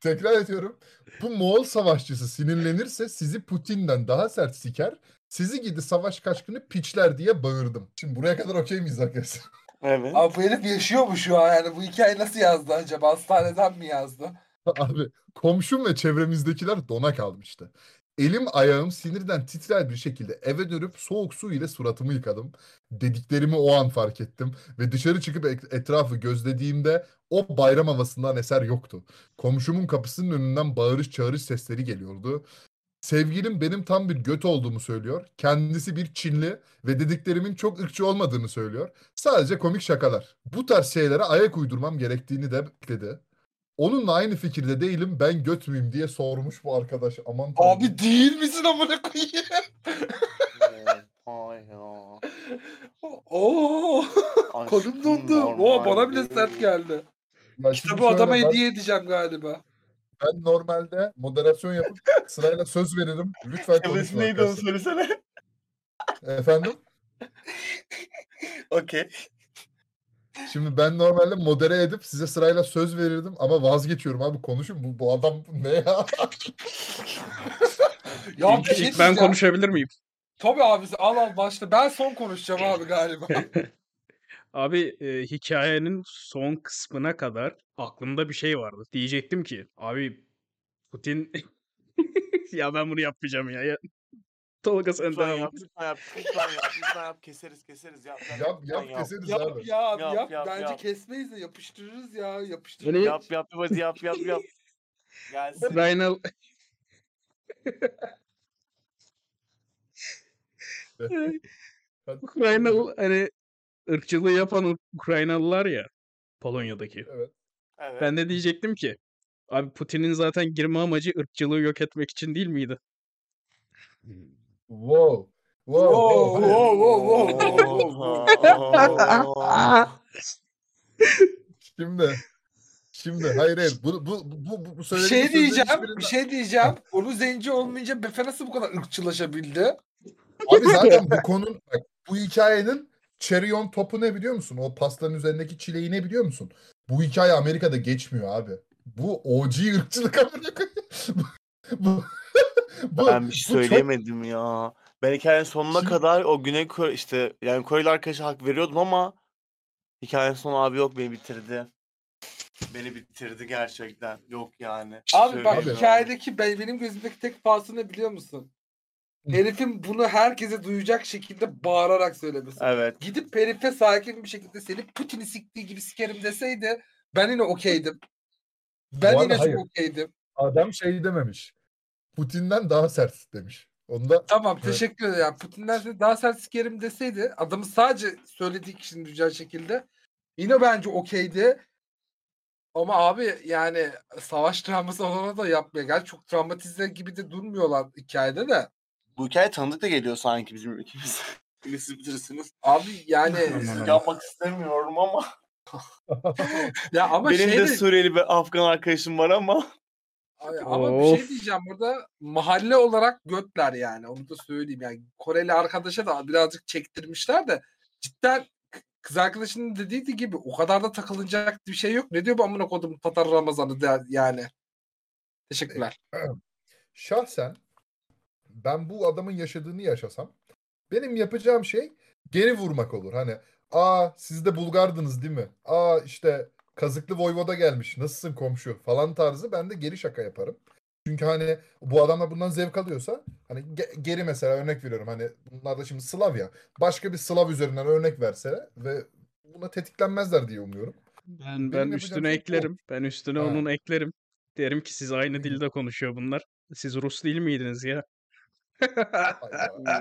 Tekrar ediyorum. Bu Moğol savaşçısı sinirlenirse sizi Putin'den daha sert siker. Sizi gidi savaş kaçkını piçler diye bağırdım. Şimdi buraya kadar okey miyiz arkadaşlar? Evet. Abi bu herif yaşıyor mu şu an yani? Bu hikaye nasıl yazdı acaba? Hastaneden mi yazdı? Abi komşum ve çevremizdekiler dona kalmıştı. Elim ayağım sinirden titrer bir şekilde eve dönüp soğuk su ile suratımı yıkadım. Dediklerimi o an fark ettim ve dışarı çıkıp et- etrafı gözlediğimde o bayram havasından eser yoktu. Komşumun kapısının önünden bağırış çağırış sesleri geliyordu. Sevgilim benim tam bir göt olduğumu söylüyor. Kendisi bir Çinli ve dediklerimin çok ırkçı olmadığını söylüyor. Sadece komik şakalar. Bu tarz şeylere ayak uydurmam gerektiğini de bekledi. Onunla aynı fikirde değilim ben göt müyüm diye sormuş bu arkadaş. Aman tanrım. Abi değil misin amına koyayım? Oha ya. Oo. Kolum Aşkım dondu. Oo bana bile sert geldi. Ya İşte şimdi bu adama şöyle, ben- hediye edeceğim galiba. Ben normalde moderasyon yapıp sırayla söz veririm. Lütfen konuşma neydi onu arkadaşlar. söylesene. Efendim? Okey. Şimdi ben normalde modere edip size sırayla söz verirdim ama vazgeçiyorum abi konuşun bu, bu adam ne ya? Ya İlk, şey ilk ben diyeceğim. konuşabilir miyim? Tabii abi al al başla. Ben son konuşacağım abi galiba. Abi e, hikayenin son kısmına kadar aklımda bir şey vardı. Diyecektim ki abi Putin ya ben bunu yapmayacağım ya. ya. Tolga sen Lütfen devam yap, et. lütfen yap, lütfen yap, lütfen yap. Keseriz, keseriz. Yap, yap, Yap lütfen yap keseriz yap abi. ya abi Yap, yap. yap, Bence yap. kesmeyiz de yapıştırırız ya. Yapıştırırız. Hani Yap, yap, hadi yap, yap, yap. Gelsin. Ukrayna Hadi. Ukraynalı hani ırkçılığı yapan Ukraynalılar ya Polonya'daki. Evet. Evet. Ben de diyecektim ki abi Putin'in zaten girme amacı ırkçılığı yok etmek için değil miydi? Wow. Wow. Wow, wow, wow, wow, wow. Şimdi Şimdi hayır hayır bu bu bu bu, bu Bir söylediğim şey diyeceğim. hiçbirinde- Bir şey diyeceğim. Onu zenci olmayınca Befe nasıl bu kadar ırkçılaşabildi? Abi zaten bu konun bak, bu hikayenin cherry on topu ne biliyor musun? O pastanın üzerindeki çileği ne biliyor musun? Bu hikaye Amerika'da geçmiyor abi. Bu OG ırkçılık koyayım. bu, bu, Ben bir şey bu çok- söyleyemedim ya. Ben hikayenin sonuna Şimdi- kadar o Güney Kore işte yani Koreli arkadaşa hak veriyordum ama hikayenin sonu abi yok beni bitirdi. Beni bitirdi gerçekten. Yok yani. Abi bak Söyleyeyim hikayedeki ben, benim gözümdeki tek falsı ne biliyor musun? Herifin bunu herkese duyacak şekilde bağırarak söylemesi. Evet. Gidip herife sakin bir şekilde seni Putin'i siktiği gibi sikerim deseydi ben yine okeydim. Ben arada yine hayır. çok okeydim. Adam şey dememiş. Putin'den daha sert demiş. Onda Tamam Evet. teşekkür ederim. Yani Putin'den daha sert sikerim deseydi adamı sadece söylediği kişinin duyacağı şekilde yine bence okeydi. Ama abi yani savaş travması olana da yapmaya gel çok travmatize gibi de durmuyorlar hikayede de. Bu hikaye tanıdık da geliyor sanki bizim ülkemize. Siz bitirirsiniz. Abi yani. Yapmak istemiyorum ama. ya ama Benim şey de de, Suriyeli ve Afgan arkadaşım var ama. Ama bir şey Of. diyeceğim burada mahalle olarak götler yani onu da söyleyeyim yani Koreli arkadaşa da birazcık çektirmişler de cidden kız arkadaşının dediği gibi o kadar da takılacak bir şey yok. Ne diyor bu amına kodum Tatar Ramazan'ı der yani. Teşekkürler. şahsen ben bu adamın yaşadığını yaşasam benim yapacağım şey geri vurmak olur. Hani aa siz de Bulgardınız değil mi? Aa işte Kazıklı Voyvoda gelmiş. Nasılsın komşu falan tarzı ben de geri şaka yaparım. Çünkü hani bu adamlar bundan zevk alıyorsa hani ge- geri mesela örnek veriyorum hani bunlar da şimdi Slav ya. Başka bir Slav üzerinden örnek verse ve buna tetiklenmezler diye umuyorum. Ben ben yapacağım üstüne şey bu. eklerim. Ben üstüne Ha. onun eklerim. Derim ki siz aynı dilde konuşuyor bunlar. Siz Rus değil miydiniz ya?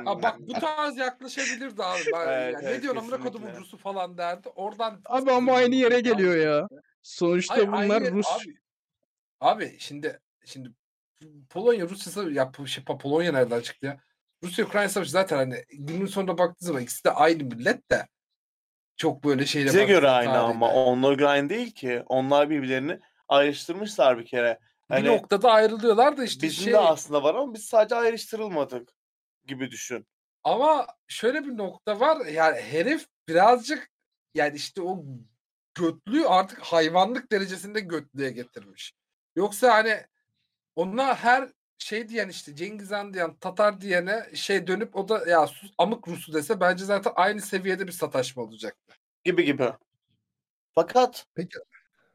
Ha bak bu tarz yaklaşabilirdi abi. Ben, Evet, yani evet, ne diyorsun amına kodumun. Rusu falan derdi. Oradan Abi ama aynı yere geliyor ya. Sonuçta Hayır, bunlar aynı Rus. Abi, abi şimdi şimdi Polonya Rusya ya şey, Polonya nereden çıktı ya? Rusya Ukrayna savaşı zaten hani günün sonunda baktığı zaman ikisi de aynı millet de çok böyle şeyle Bize göre aynı ama tarihte. onlar göre aynı değil ki. Onlar birbirlerini ayrıştırmışlar bir kere. Bir Hani noktada ayrılıyorlar da işte bizim şey de aslında var ama biz sadece ayrıştırılmadık gibi düşün. ama şöyle bir nokta var yani herif birazcık yani işte o götlüğü artık hayvanlık derecesinde götlüğe getirmiş. Yoksa hani ona her şey diyen işte Cengiz Han diyen Tatar diyene şey dönüp o da ya sus amık Rusu dese bence zaten aynı seviyede bir sataşma olacaktı. Gibi gibi. Fakat Peki.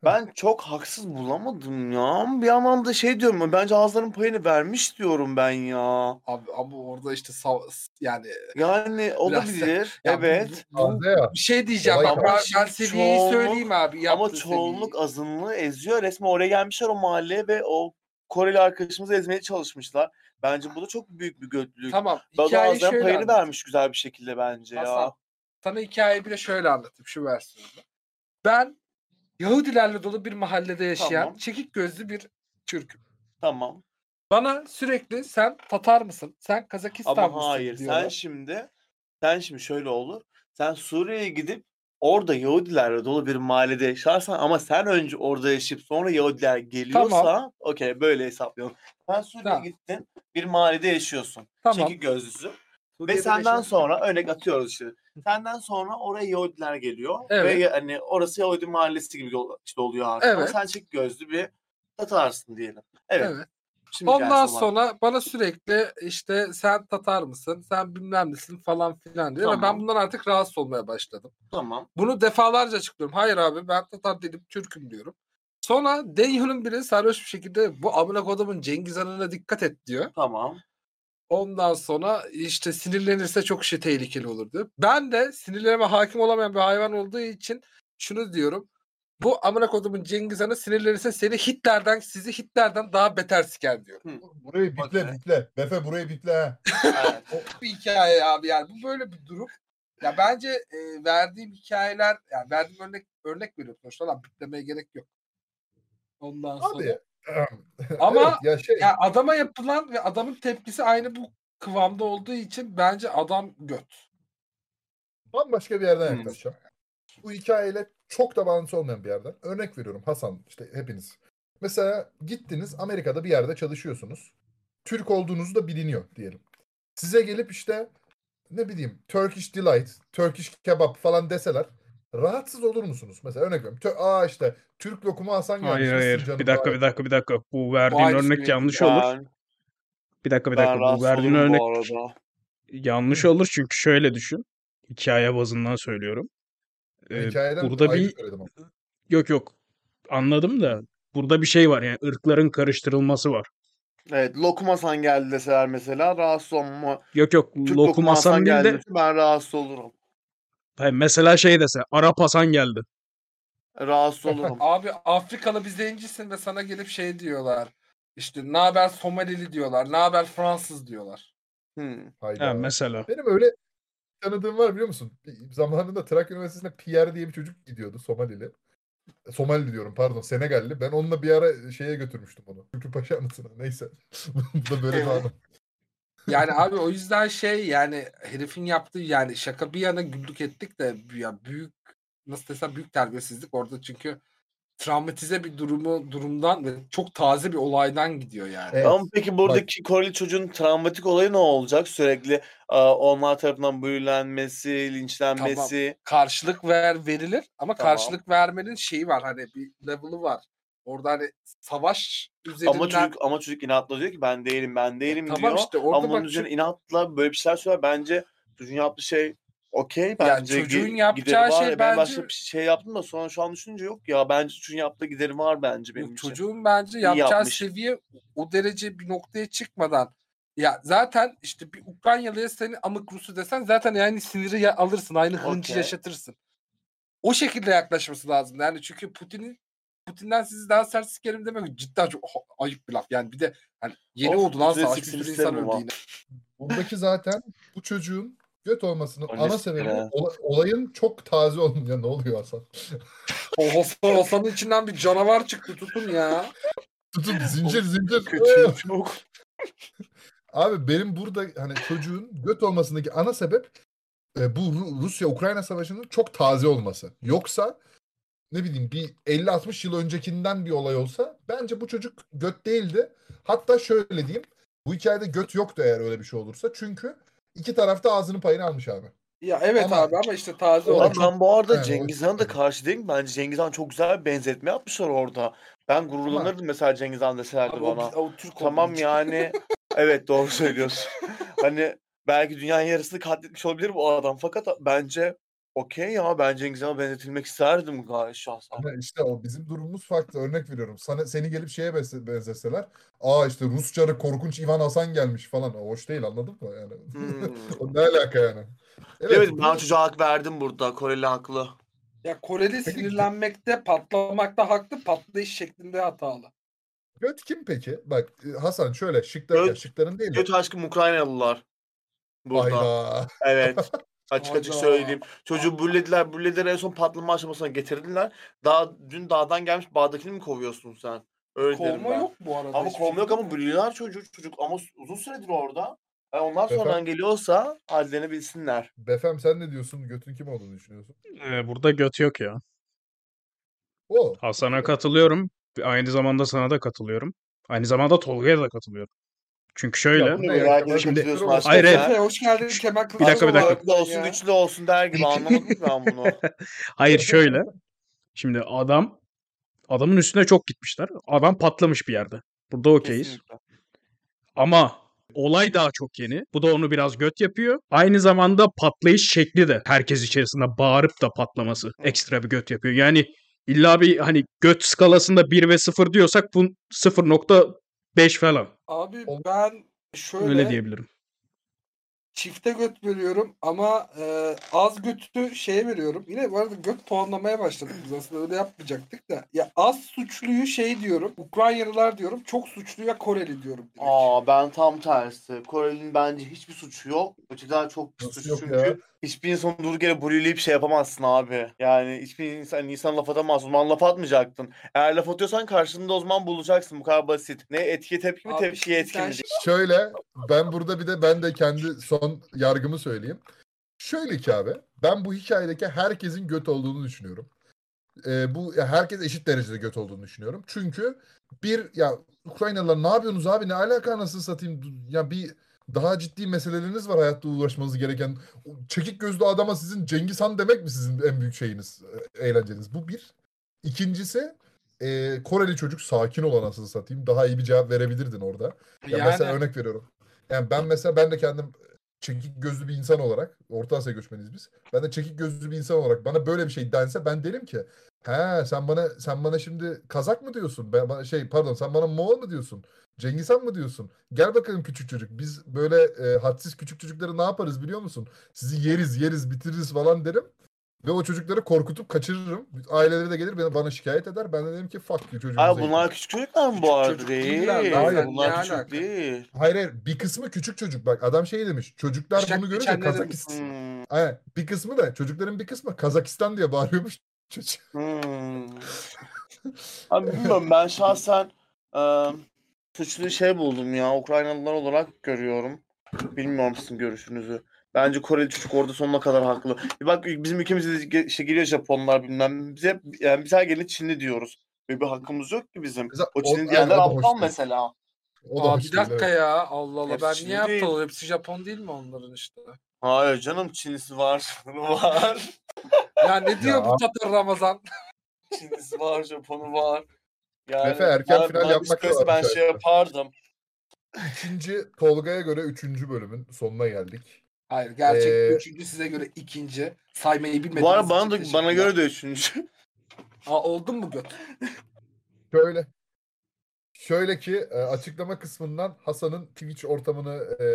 Ben çok haksız bulamadım ya. Bir yandan da şey diyorum bence ağızların payını vermiş diyorum ben ya. Abi ama orada işte sav- yani Yani olabilir. Ya evet. bu- bu- ya. bir şey diyeceğim Olay bak ben, seviyeyi Çoğunluk- söyleyeyim abi. Ama çoğunluk seviyeyi. azınlığı eziyor. Resmen oraya gelmişler o mahalleye ve o Koreli arkadaşımızı ezmeye çalışmışlar. Bence bu da çok büyük bir götlülük. Tamam. Bana Hikayeyi ağızların şöyle payını anlatayım. vermiş güzel bir şekilde bence ya. Hasan, Sana hikayeyi bile şöyle anlatayım şu versiyonda. Ben Yahudilerle dolu bir mahallede yaşayan Tamam. çekik gözlü bir Türk'üm. Tamam. Bana sürekli sen Tatar mısın? Sen Kazakistan Ama mısın hayır. diyorlar. Sen şimdi sen şimdi şöyle olur. Sen Suriye'ye gidip orada Yahudilerle dolu bir mahallede yaşarsan ama sen önce orada yaşayıp sonra Yahudiler geliyorsa okey böyle hesaplayalım. Sen Suriye'ye Tamam. gittin bir mahallede yaşıyorsun. Tamam. Çekik gözlüsü. Ve Suriye'de senden beşinci- sonra örnek atıyoruz işte. Senden sonra oraya Yahudiler geliyor. Evet. Ve hani orası Yahudi mahallesi gibi işte oluyor artık. Ama Evet. sen çek gözlü bir Tatarsın diyelim. Evet. Evet. Şimdi Ondan sonra bana sürekli işte sen Tatar mısın, sen bilmem nesin falan filan diyor. Ve ben Tamam. bundan artık rahatsız olmaya başladım. Tamam. Bunu defalarca açıklıyorum. Hayır abi ben Tatar değilim, Türk'üm diyorum. Sonra Denyon'un biri sarhoş bir şekilde bu amına kodumun Cengiz Han'ına dikkat et diyor. Tamam. Ondan sonra işte sinirlenirse çok şey tehlikeli olur diyor. Ben de sinirlerime hakim olamayan bir hayvan olduğu için şunu diyorum. Bu amına kodumun Cengiz Han'ı sinirlenirse seni Hitler'den, sizi Hitler'den daha beter siker diyor. Burayı biple biple. Befe burayı biple ha. O bir hikaye abi yani bu böyle bir durum. Ya bence e, verdiğim hikayeler yani verdiğim örnek örnek veriyorum sonuçta lan bitlemeye gerek yok. Ondan sonra. Ama evet, ya şey ya adama yapılan ve adamın tepkisi aynı bu kıvamda olduğu için bence adam göt. bambaşka bir yerden Hmm. yaklaşacağım. Bu hikayeyle çok da bağlantısı olmayan bir yerden. Örnek veriyorum Hasan işte hepiniz. Mesela gittiniz Amerika'da bir yerde çalışıyorsunuz. Türk olduğunuz da biliniyor diyelim. Size gelip işte ne bileyim Turkish Delight, Turkish Kebap falan deseler rahatsız olur musunuz? Mesela örnek veriyorum. Tö- Aa işte Türk lokumu Hasan gelmiş. Hayır nasılsın hayır. canım Bir dakika bari?" bir dakika bir dakika. Bu verdiğin örnek şey. yanlış olur. Bir dakika bir ben dakika. Bu rahatsız verdiğin olurum örnek bu arada. yanlış olur çünkü şöyle düşün. Hikaye bazından söylüyorum. Ee, Hikayeden burada ayrı bir söyledim ama. yok yok anladım da burada bir şey var yani ırkların karıştırılması var. Evet. Lokum Hasan geldi deseler mesela rahatsız olma. Yok yok Türk lokum Hasan değil geldi de dese ben rahatsız olurum. Hayır, mesela şey dese Arap Hasan geldi. Rahatsız olurum. Abi Afrikalı bir zencisin ve sana gelip şey diyorlar. İşte ne haber Somalili diyorlar. Ne haber Fransız diyorlar. Hmm. Hayda. Ha, mesela. Benim öyle tanıdığım var biliyor musun? Bir- Zamanında Trakya Üniversitesi'ne Pierre diye bir çocuk gidiyordu Somalili. Somali diyorum pardon Senegalli. Ben onunla bir ara şeye götürmüştüm onu. Şükrü Paşa anısına neyse. Bu da böyle bir Evet. Yani abi o yüzden şey yani herifin yaptığı yani şaka bir yana güldük ettik de ya büyük nasıl desem büyük terbiyesizlik orada çünkü travmatize bir durumu durumdan ve çok taze bir olaydan gidiyor yani. Evet. Ama peki buradaki Koreli çocuğun travmatik olayı ne olacak? Sürekli e, onlar tarafından büyülenmesi, linçlenmesi. Karşılık ver verilir ama Tamam. karşılık vermenin şeyi var hani bir level'ı var. Orada hani savaş üzerinden Ama çocuk ama çocuk inatla diyor ki ben değilim ben değilim tamam diyor. işte orada ama bak üzerine şu- inatla böyle bir şeyler söyler. Bence çocuğun yaptığı şey okey bence. çocuğun gi- yapacağı var şey ya. Ben bence- başka bir şey yaptım da sonra şu an düşününce yok ya. Bence çocuğun yaptığı gideri var bence benim Bu için. çocuğun bence İyi yapacağı yapmış. seviye o derece bir noktaya çıkmadan ya zaten işte bir Ukraynalıya seni amık Rusu desen zaten yani siniri ya- alırsın aynı hıncı Okey. yaşatırsın. O şekilde yaklaşması lazım. Yani çünkü Putin'in Putin'den sizi daha sert sikerim demek cidden çok ayıp bir laf. Yani bir de hani yeni Of, oldu lan savaş bir sürü insan öldü yine. Buradaki zaten bu çocuğun göt olmasının ne ana sebebi olayın çok taze olması. Ya ne oluyor Hasan? O Hasan Hasan'ın içinden bir canavar çıktı tutun ya. Tutun zincir zincir. Kötü çok. Abi benim burada hani çocuğun göt olmasındaki ana sebep e, bu Ru- Rusya-Ukrayna savaşının çok taze olması. Yoksa ne bileyim bir 50-60 yıl öncekinden bir olay olsa bence bu çocuk göt değildi. Hatta şöyle diyeyim. Bu hikayede göt yoktu eğer öyle bir şey olursa. Çünkü iki tarafta ağzının payını almış abi. Ya evet Ama- abi ama işte taze olan. Ben bu arada o Cengiz Han'a da karşı değilim. Bence Cengiz Han çok güzel bir benzetme yapmışlar orada. Ben gururlanırdım mesela Cengiz Han deselerdi Abi o, bana. o Türk Tamam yani. evet doğru söylüyorsun. hani belki dünyanın yarısını katletmiş olabilir bu adam. Fakat bence okey ya ben Cengiz Han'a benzetilmek isterdim gayet şahsen. Ama işte o bizim durumumuz farklı. Örnek veriyorum. Sana seni gelip şeye benze- benzeseler. Aa işte Rusçarı korkunç Ivan Hasan gelmiş falan. O hoş değil anladın mı? Yani. Hmm. o ne alaka yani? Evet, bu- ben çocuğa hak verdim burada. Koreli haklı. Ya Koreli Peki- sinirlenmekte, patlamakta haklı, patlayış şeklinde hatalı. Göt kim peki? Bak e, Hasan şöyle şıklar, Göt- şıkların değil de. Göt aşkım Ukraynalılar. Burada. Hayda. Evet. Açık açık söyleyeyim. Çocuğu bullediler, bullediler en son patlama aşamasına getirdiler. Daha dün dağdan gelmiş bağdakini mi kovuyorsun sen? Öyle derim Kovma ben. yok bu arada. Ama hiçbir kovma yok şekilde. ama büyüyorlar çocuk çocuk ama uzun süredir orada. Yani onlar sonradan Efendim? geliyorsa hallerini bilsinler. Befem sen ne diyorsun? Götün kim olduğunu düşünüyorsun? Ee, burada göt yok ya. O. Hasan'a katılıyorum. Aynı zamanda sana da katılıyorum. Aynı zamanda Tolga'ya da katılıyorum. Çünkü şöyle. Ya Şimdi- Hayır, hayır. hoş geldin Kemal Bir dakika, bir dakika. Kılıçdaroğlu Güçlü olsun güçlü olsun der gibi anlamadım ben bunu. Hayır şöyle. Şimdi adam adamın üstüne çok gitmişler. Adam patlamış bir yerde. Burada okeyiz. Ama olay daha çok yeni. Bu da onu biraz göt yapıyor. Aynı zamanda patlayış şekli de herkes içerisinde bağırıp da patlaması ekstra bir göt yapıyor. Yani illa bir hani göt skalasında 1 ve 0 diyorsak bu 0.5 falan. Abi ben şöyle Öyle diyebilirim. çifte göt veriyorum ama e, az götü şeye veriyorum. Yine bu arada göt puanlamaya başladık biz aslında öyle yapmayacaktık da. Ya az suçluyu şey diyorum. Ukraynalılar diyorum. Çok suçluya Koreli diyorum. direkt. Aa ben tam tersi. Koreli'nin bence hiçbir suçu yok. Öteden çok pis Nasıl suçu yok çünkü. Hiçbir insan durduk yere bully'leyip şey yapamazsın abi. Yani hiçbir insan insan laf atamaz. O zaman laf atmayacaktın. Eğer laf atıyorsan karşında o zaman bulacaksın. Bu kadar basit. Ne etkiye tepki mi Abi tepkiye etki sen mi? Şöyle ben burada bir de ben de kendi son yargımı söyleyeyim. Şöyle ki abi ben bu hikayedeki herkesin göt olduğunu düşünüyorum. Ee, bu ya herkes eşit derecede göt olduğunu düşünüyorum. Çünkü bir ya Ukraynalılar ne yapıyorsunuz abi ne alaka anasını satayım ya bir daha ciddi meseleleriniz var hayatta uğraşmanız gereken. Çekik gözlü adama sizin Cengiz Han demek mi sizin en büyük şeyiniz, e, eğlenceniz? Bu bir. İkincisi e, Koreli çocuk sakin ol anasını satayım. Daha iyi bir cevap verebilirdin orada. Ya Yani mesela örnek veriyorum. Yani ben mesela ben de kendim çekik gözlü bir insan olarak, Orta Asya göçmeniyiz biz. Ben de çekik gözlü bir insan olarak bana böyle bir şey dense ben derim ki he sen bana sen bana şimdi Kazak mı diyorsun? Ben bana şey pardon sen bana Moğol mu diyorsun? Cengiz Han mı diyorsun? Gel bakalım küçük çocuk. Biz böyle e, hadsiz küçük çocukları ne yaparız biliyor musun? Sizi yeriz yeriz bitiririz falan derim. Ve o çocukları korkutup kaçırırım. Aileleri de gelir bana, bana şikayet eder. Ben de derim ki fuck you çocuğunuza Ay gidin." bunlar küçük çocuklar mı bu arada çocuk değil? Hayır. Bunlar Ne küçük alaka? değil. Hayır hayır bir kısmı küçük çocuk bak adam şey demiş çocuklar Kuşak bunu görünce Kazakistan Hmm. Aynen. bir kısmı da çocukların bir kısmı Kazakistan diye bağırıyormuş çocuk. Hmm. Abi bilmiyorum ben şahsen e, suçlu şey buldum ya. Ukraynalılar olarak görüyorum. Bilmiyorum sizin görüşünüzü. Bence Koreli çocuk orada sonuna kadar haklı. Bir bak bizim ülkemizde de işte giriyor Japonlar bilmem. Bize yani biz her gelene Çinli diyoruz. Böyle bir hakkımız yok ki bizim. Mesela O Çinli diyenler aptal mesela. O da Aa, bir dakika evet. ya. Allah Allah. Hepsi Ben Çinli niye aptal? Hepsi Japon değil mi onların işte? Hayır canım Çinlisi var. var. Ya ne diyor Ya. bu Tatar Ramazan? Çinlisi var, Japonu var. Yani Efe, erken final yapmak isterse ben şey yapardım. İkinci Tolga'ya göre üçüncü bölümün sonuna geldik. Hayır gerçek Ee, üçüncü size göre ikinci. Saymayı bilmediğiniz Bu arada için bana da, bana göre de üçüncü. Aa, oldun mu göt? Şöyle şöyle ki e, açıklama kısmından Hasan'ın Twitch ortamını e,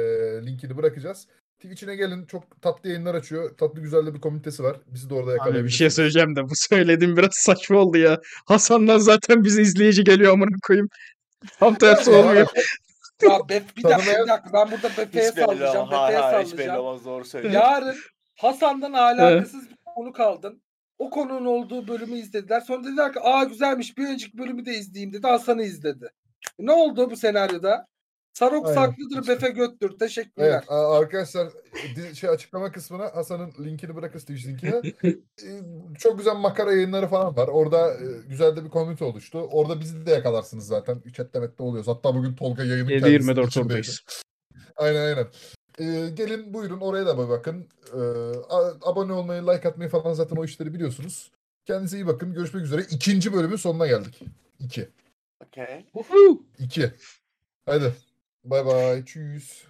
linkini bırakacağız. Twitch'ine gelin çok tatlı yayınlar açıyor. Tatlı güzel de bir komünitesi var. Bizi de orada Abi bir şey yakalayabilirsiniz. söyleyeceğim de bu söylediğim biraz saçma oldu ya. Hasan'dan zaten bize izleyici geliyor amına koyayım. Tam tersi olmuyor. Ya Bef, bir dakika bir dakika ben burada Befe'ye sallayacağım. Befe'ye hayır, hiç belli sallayacağım. olmaz. Doğru söylüyor. Yarın Hasan'dan alakasız bir konu kaldın. O konunun olduğu bölümü izlediler. Sonra dediler ki aa güzelmiş bir önceki bölümü de izleyeyim dedi. Hasan'ı izledi. Ne oldu bu senaryoda? Sarok Aynen. saklıdır, Befe göttür. Teşekkürler. Evet arkadaşlar şey açıklama kısmına Hasan'ın linkini bırakırız Twitch linkine. Ee, Çok güzel makara yayınları falan var. Orada e, güzel de bir komünite oluştu. Orada bizi de yakalarsınız zaten. Chatte mette oluyoruz. Hatta bugün Tolga yayının 7-24 kendisinin içindeydi. oradayız. Aynen aynen. Ee, gelin buyurun oraya da bir bakın. Ee, a- abone olmayı, like atmayı falan zaten o işleri biliyorsunuz. Kendinize iyi bakın. Görüşmek üzere. İkinci bölümün sonuna geldik. İki. Woohoo! İki. Hadi. Bye bye. Tschüss.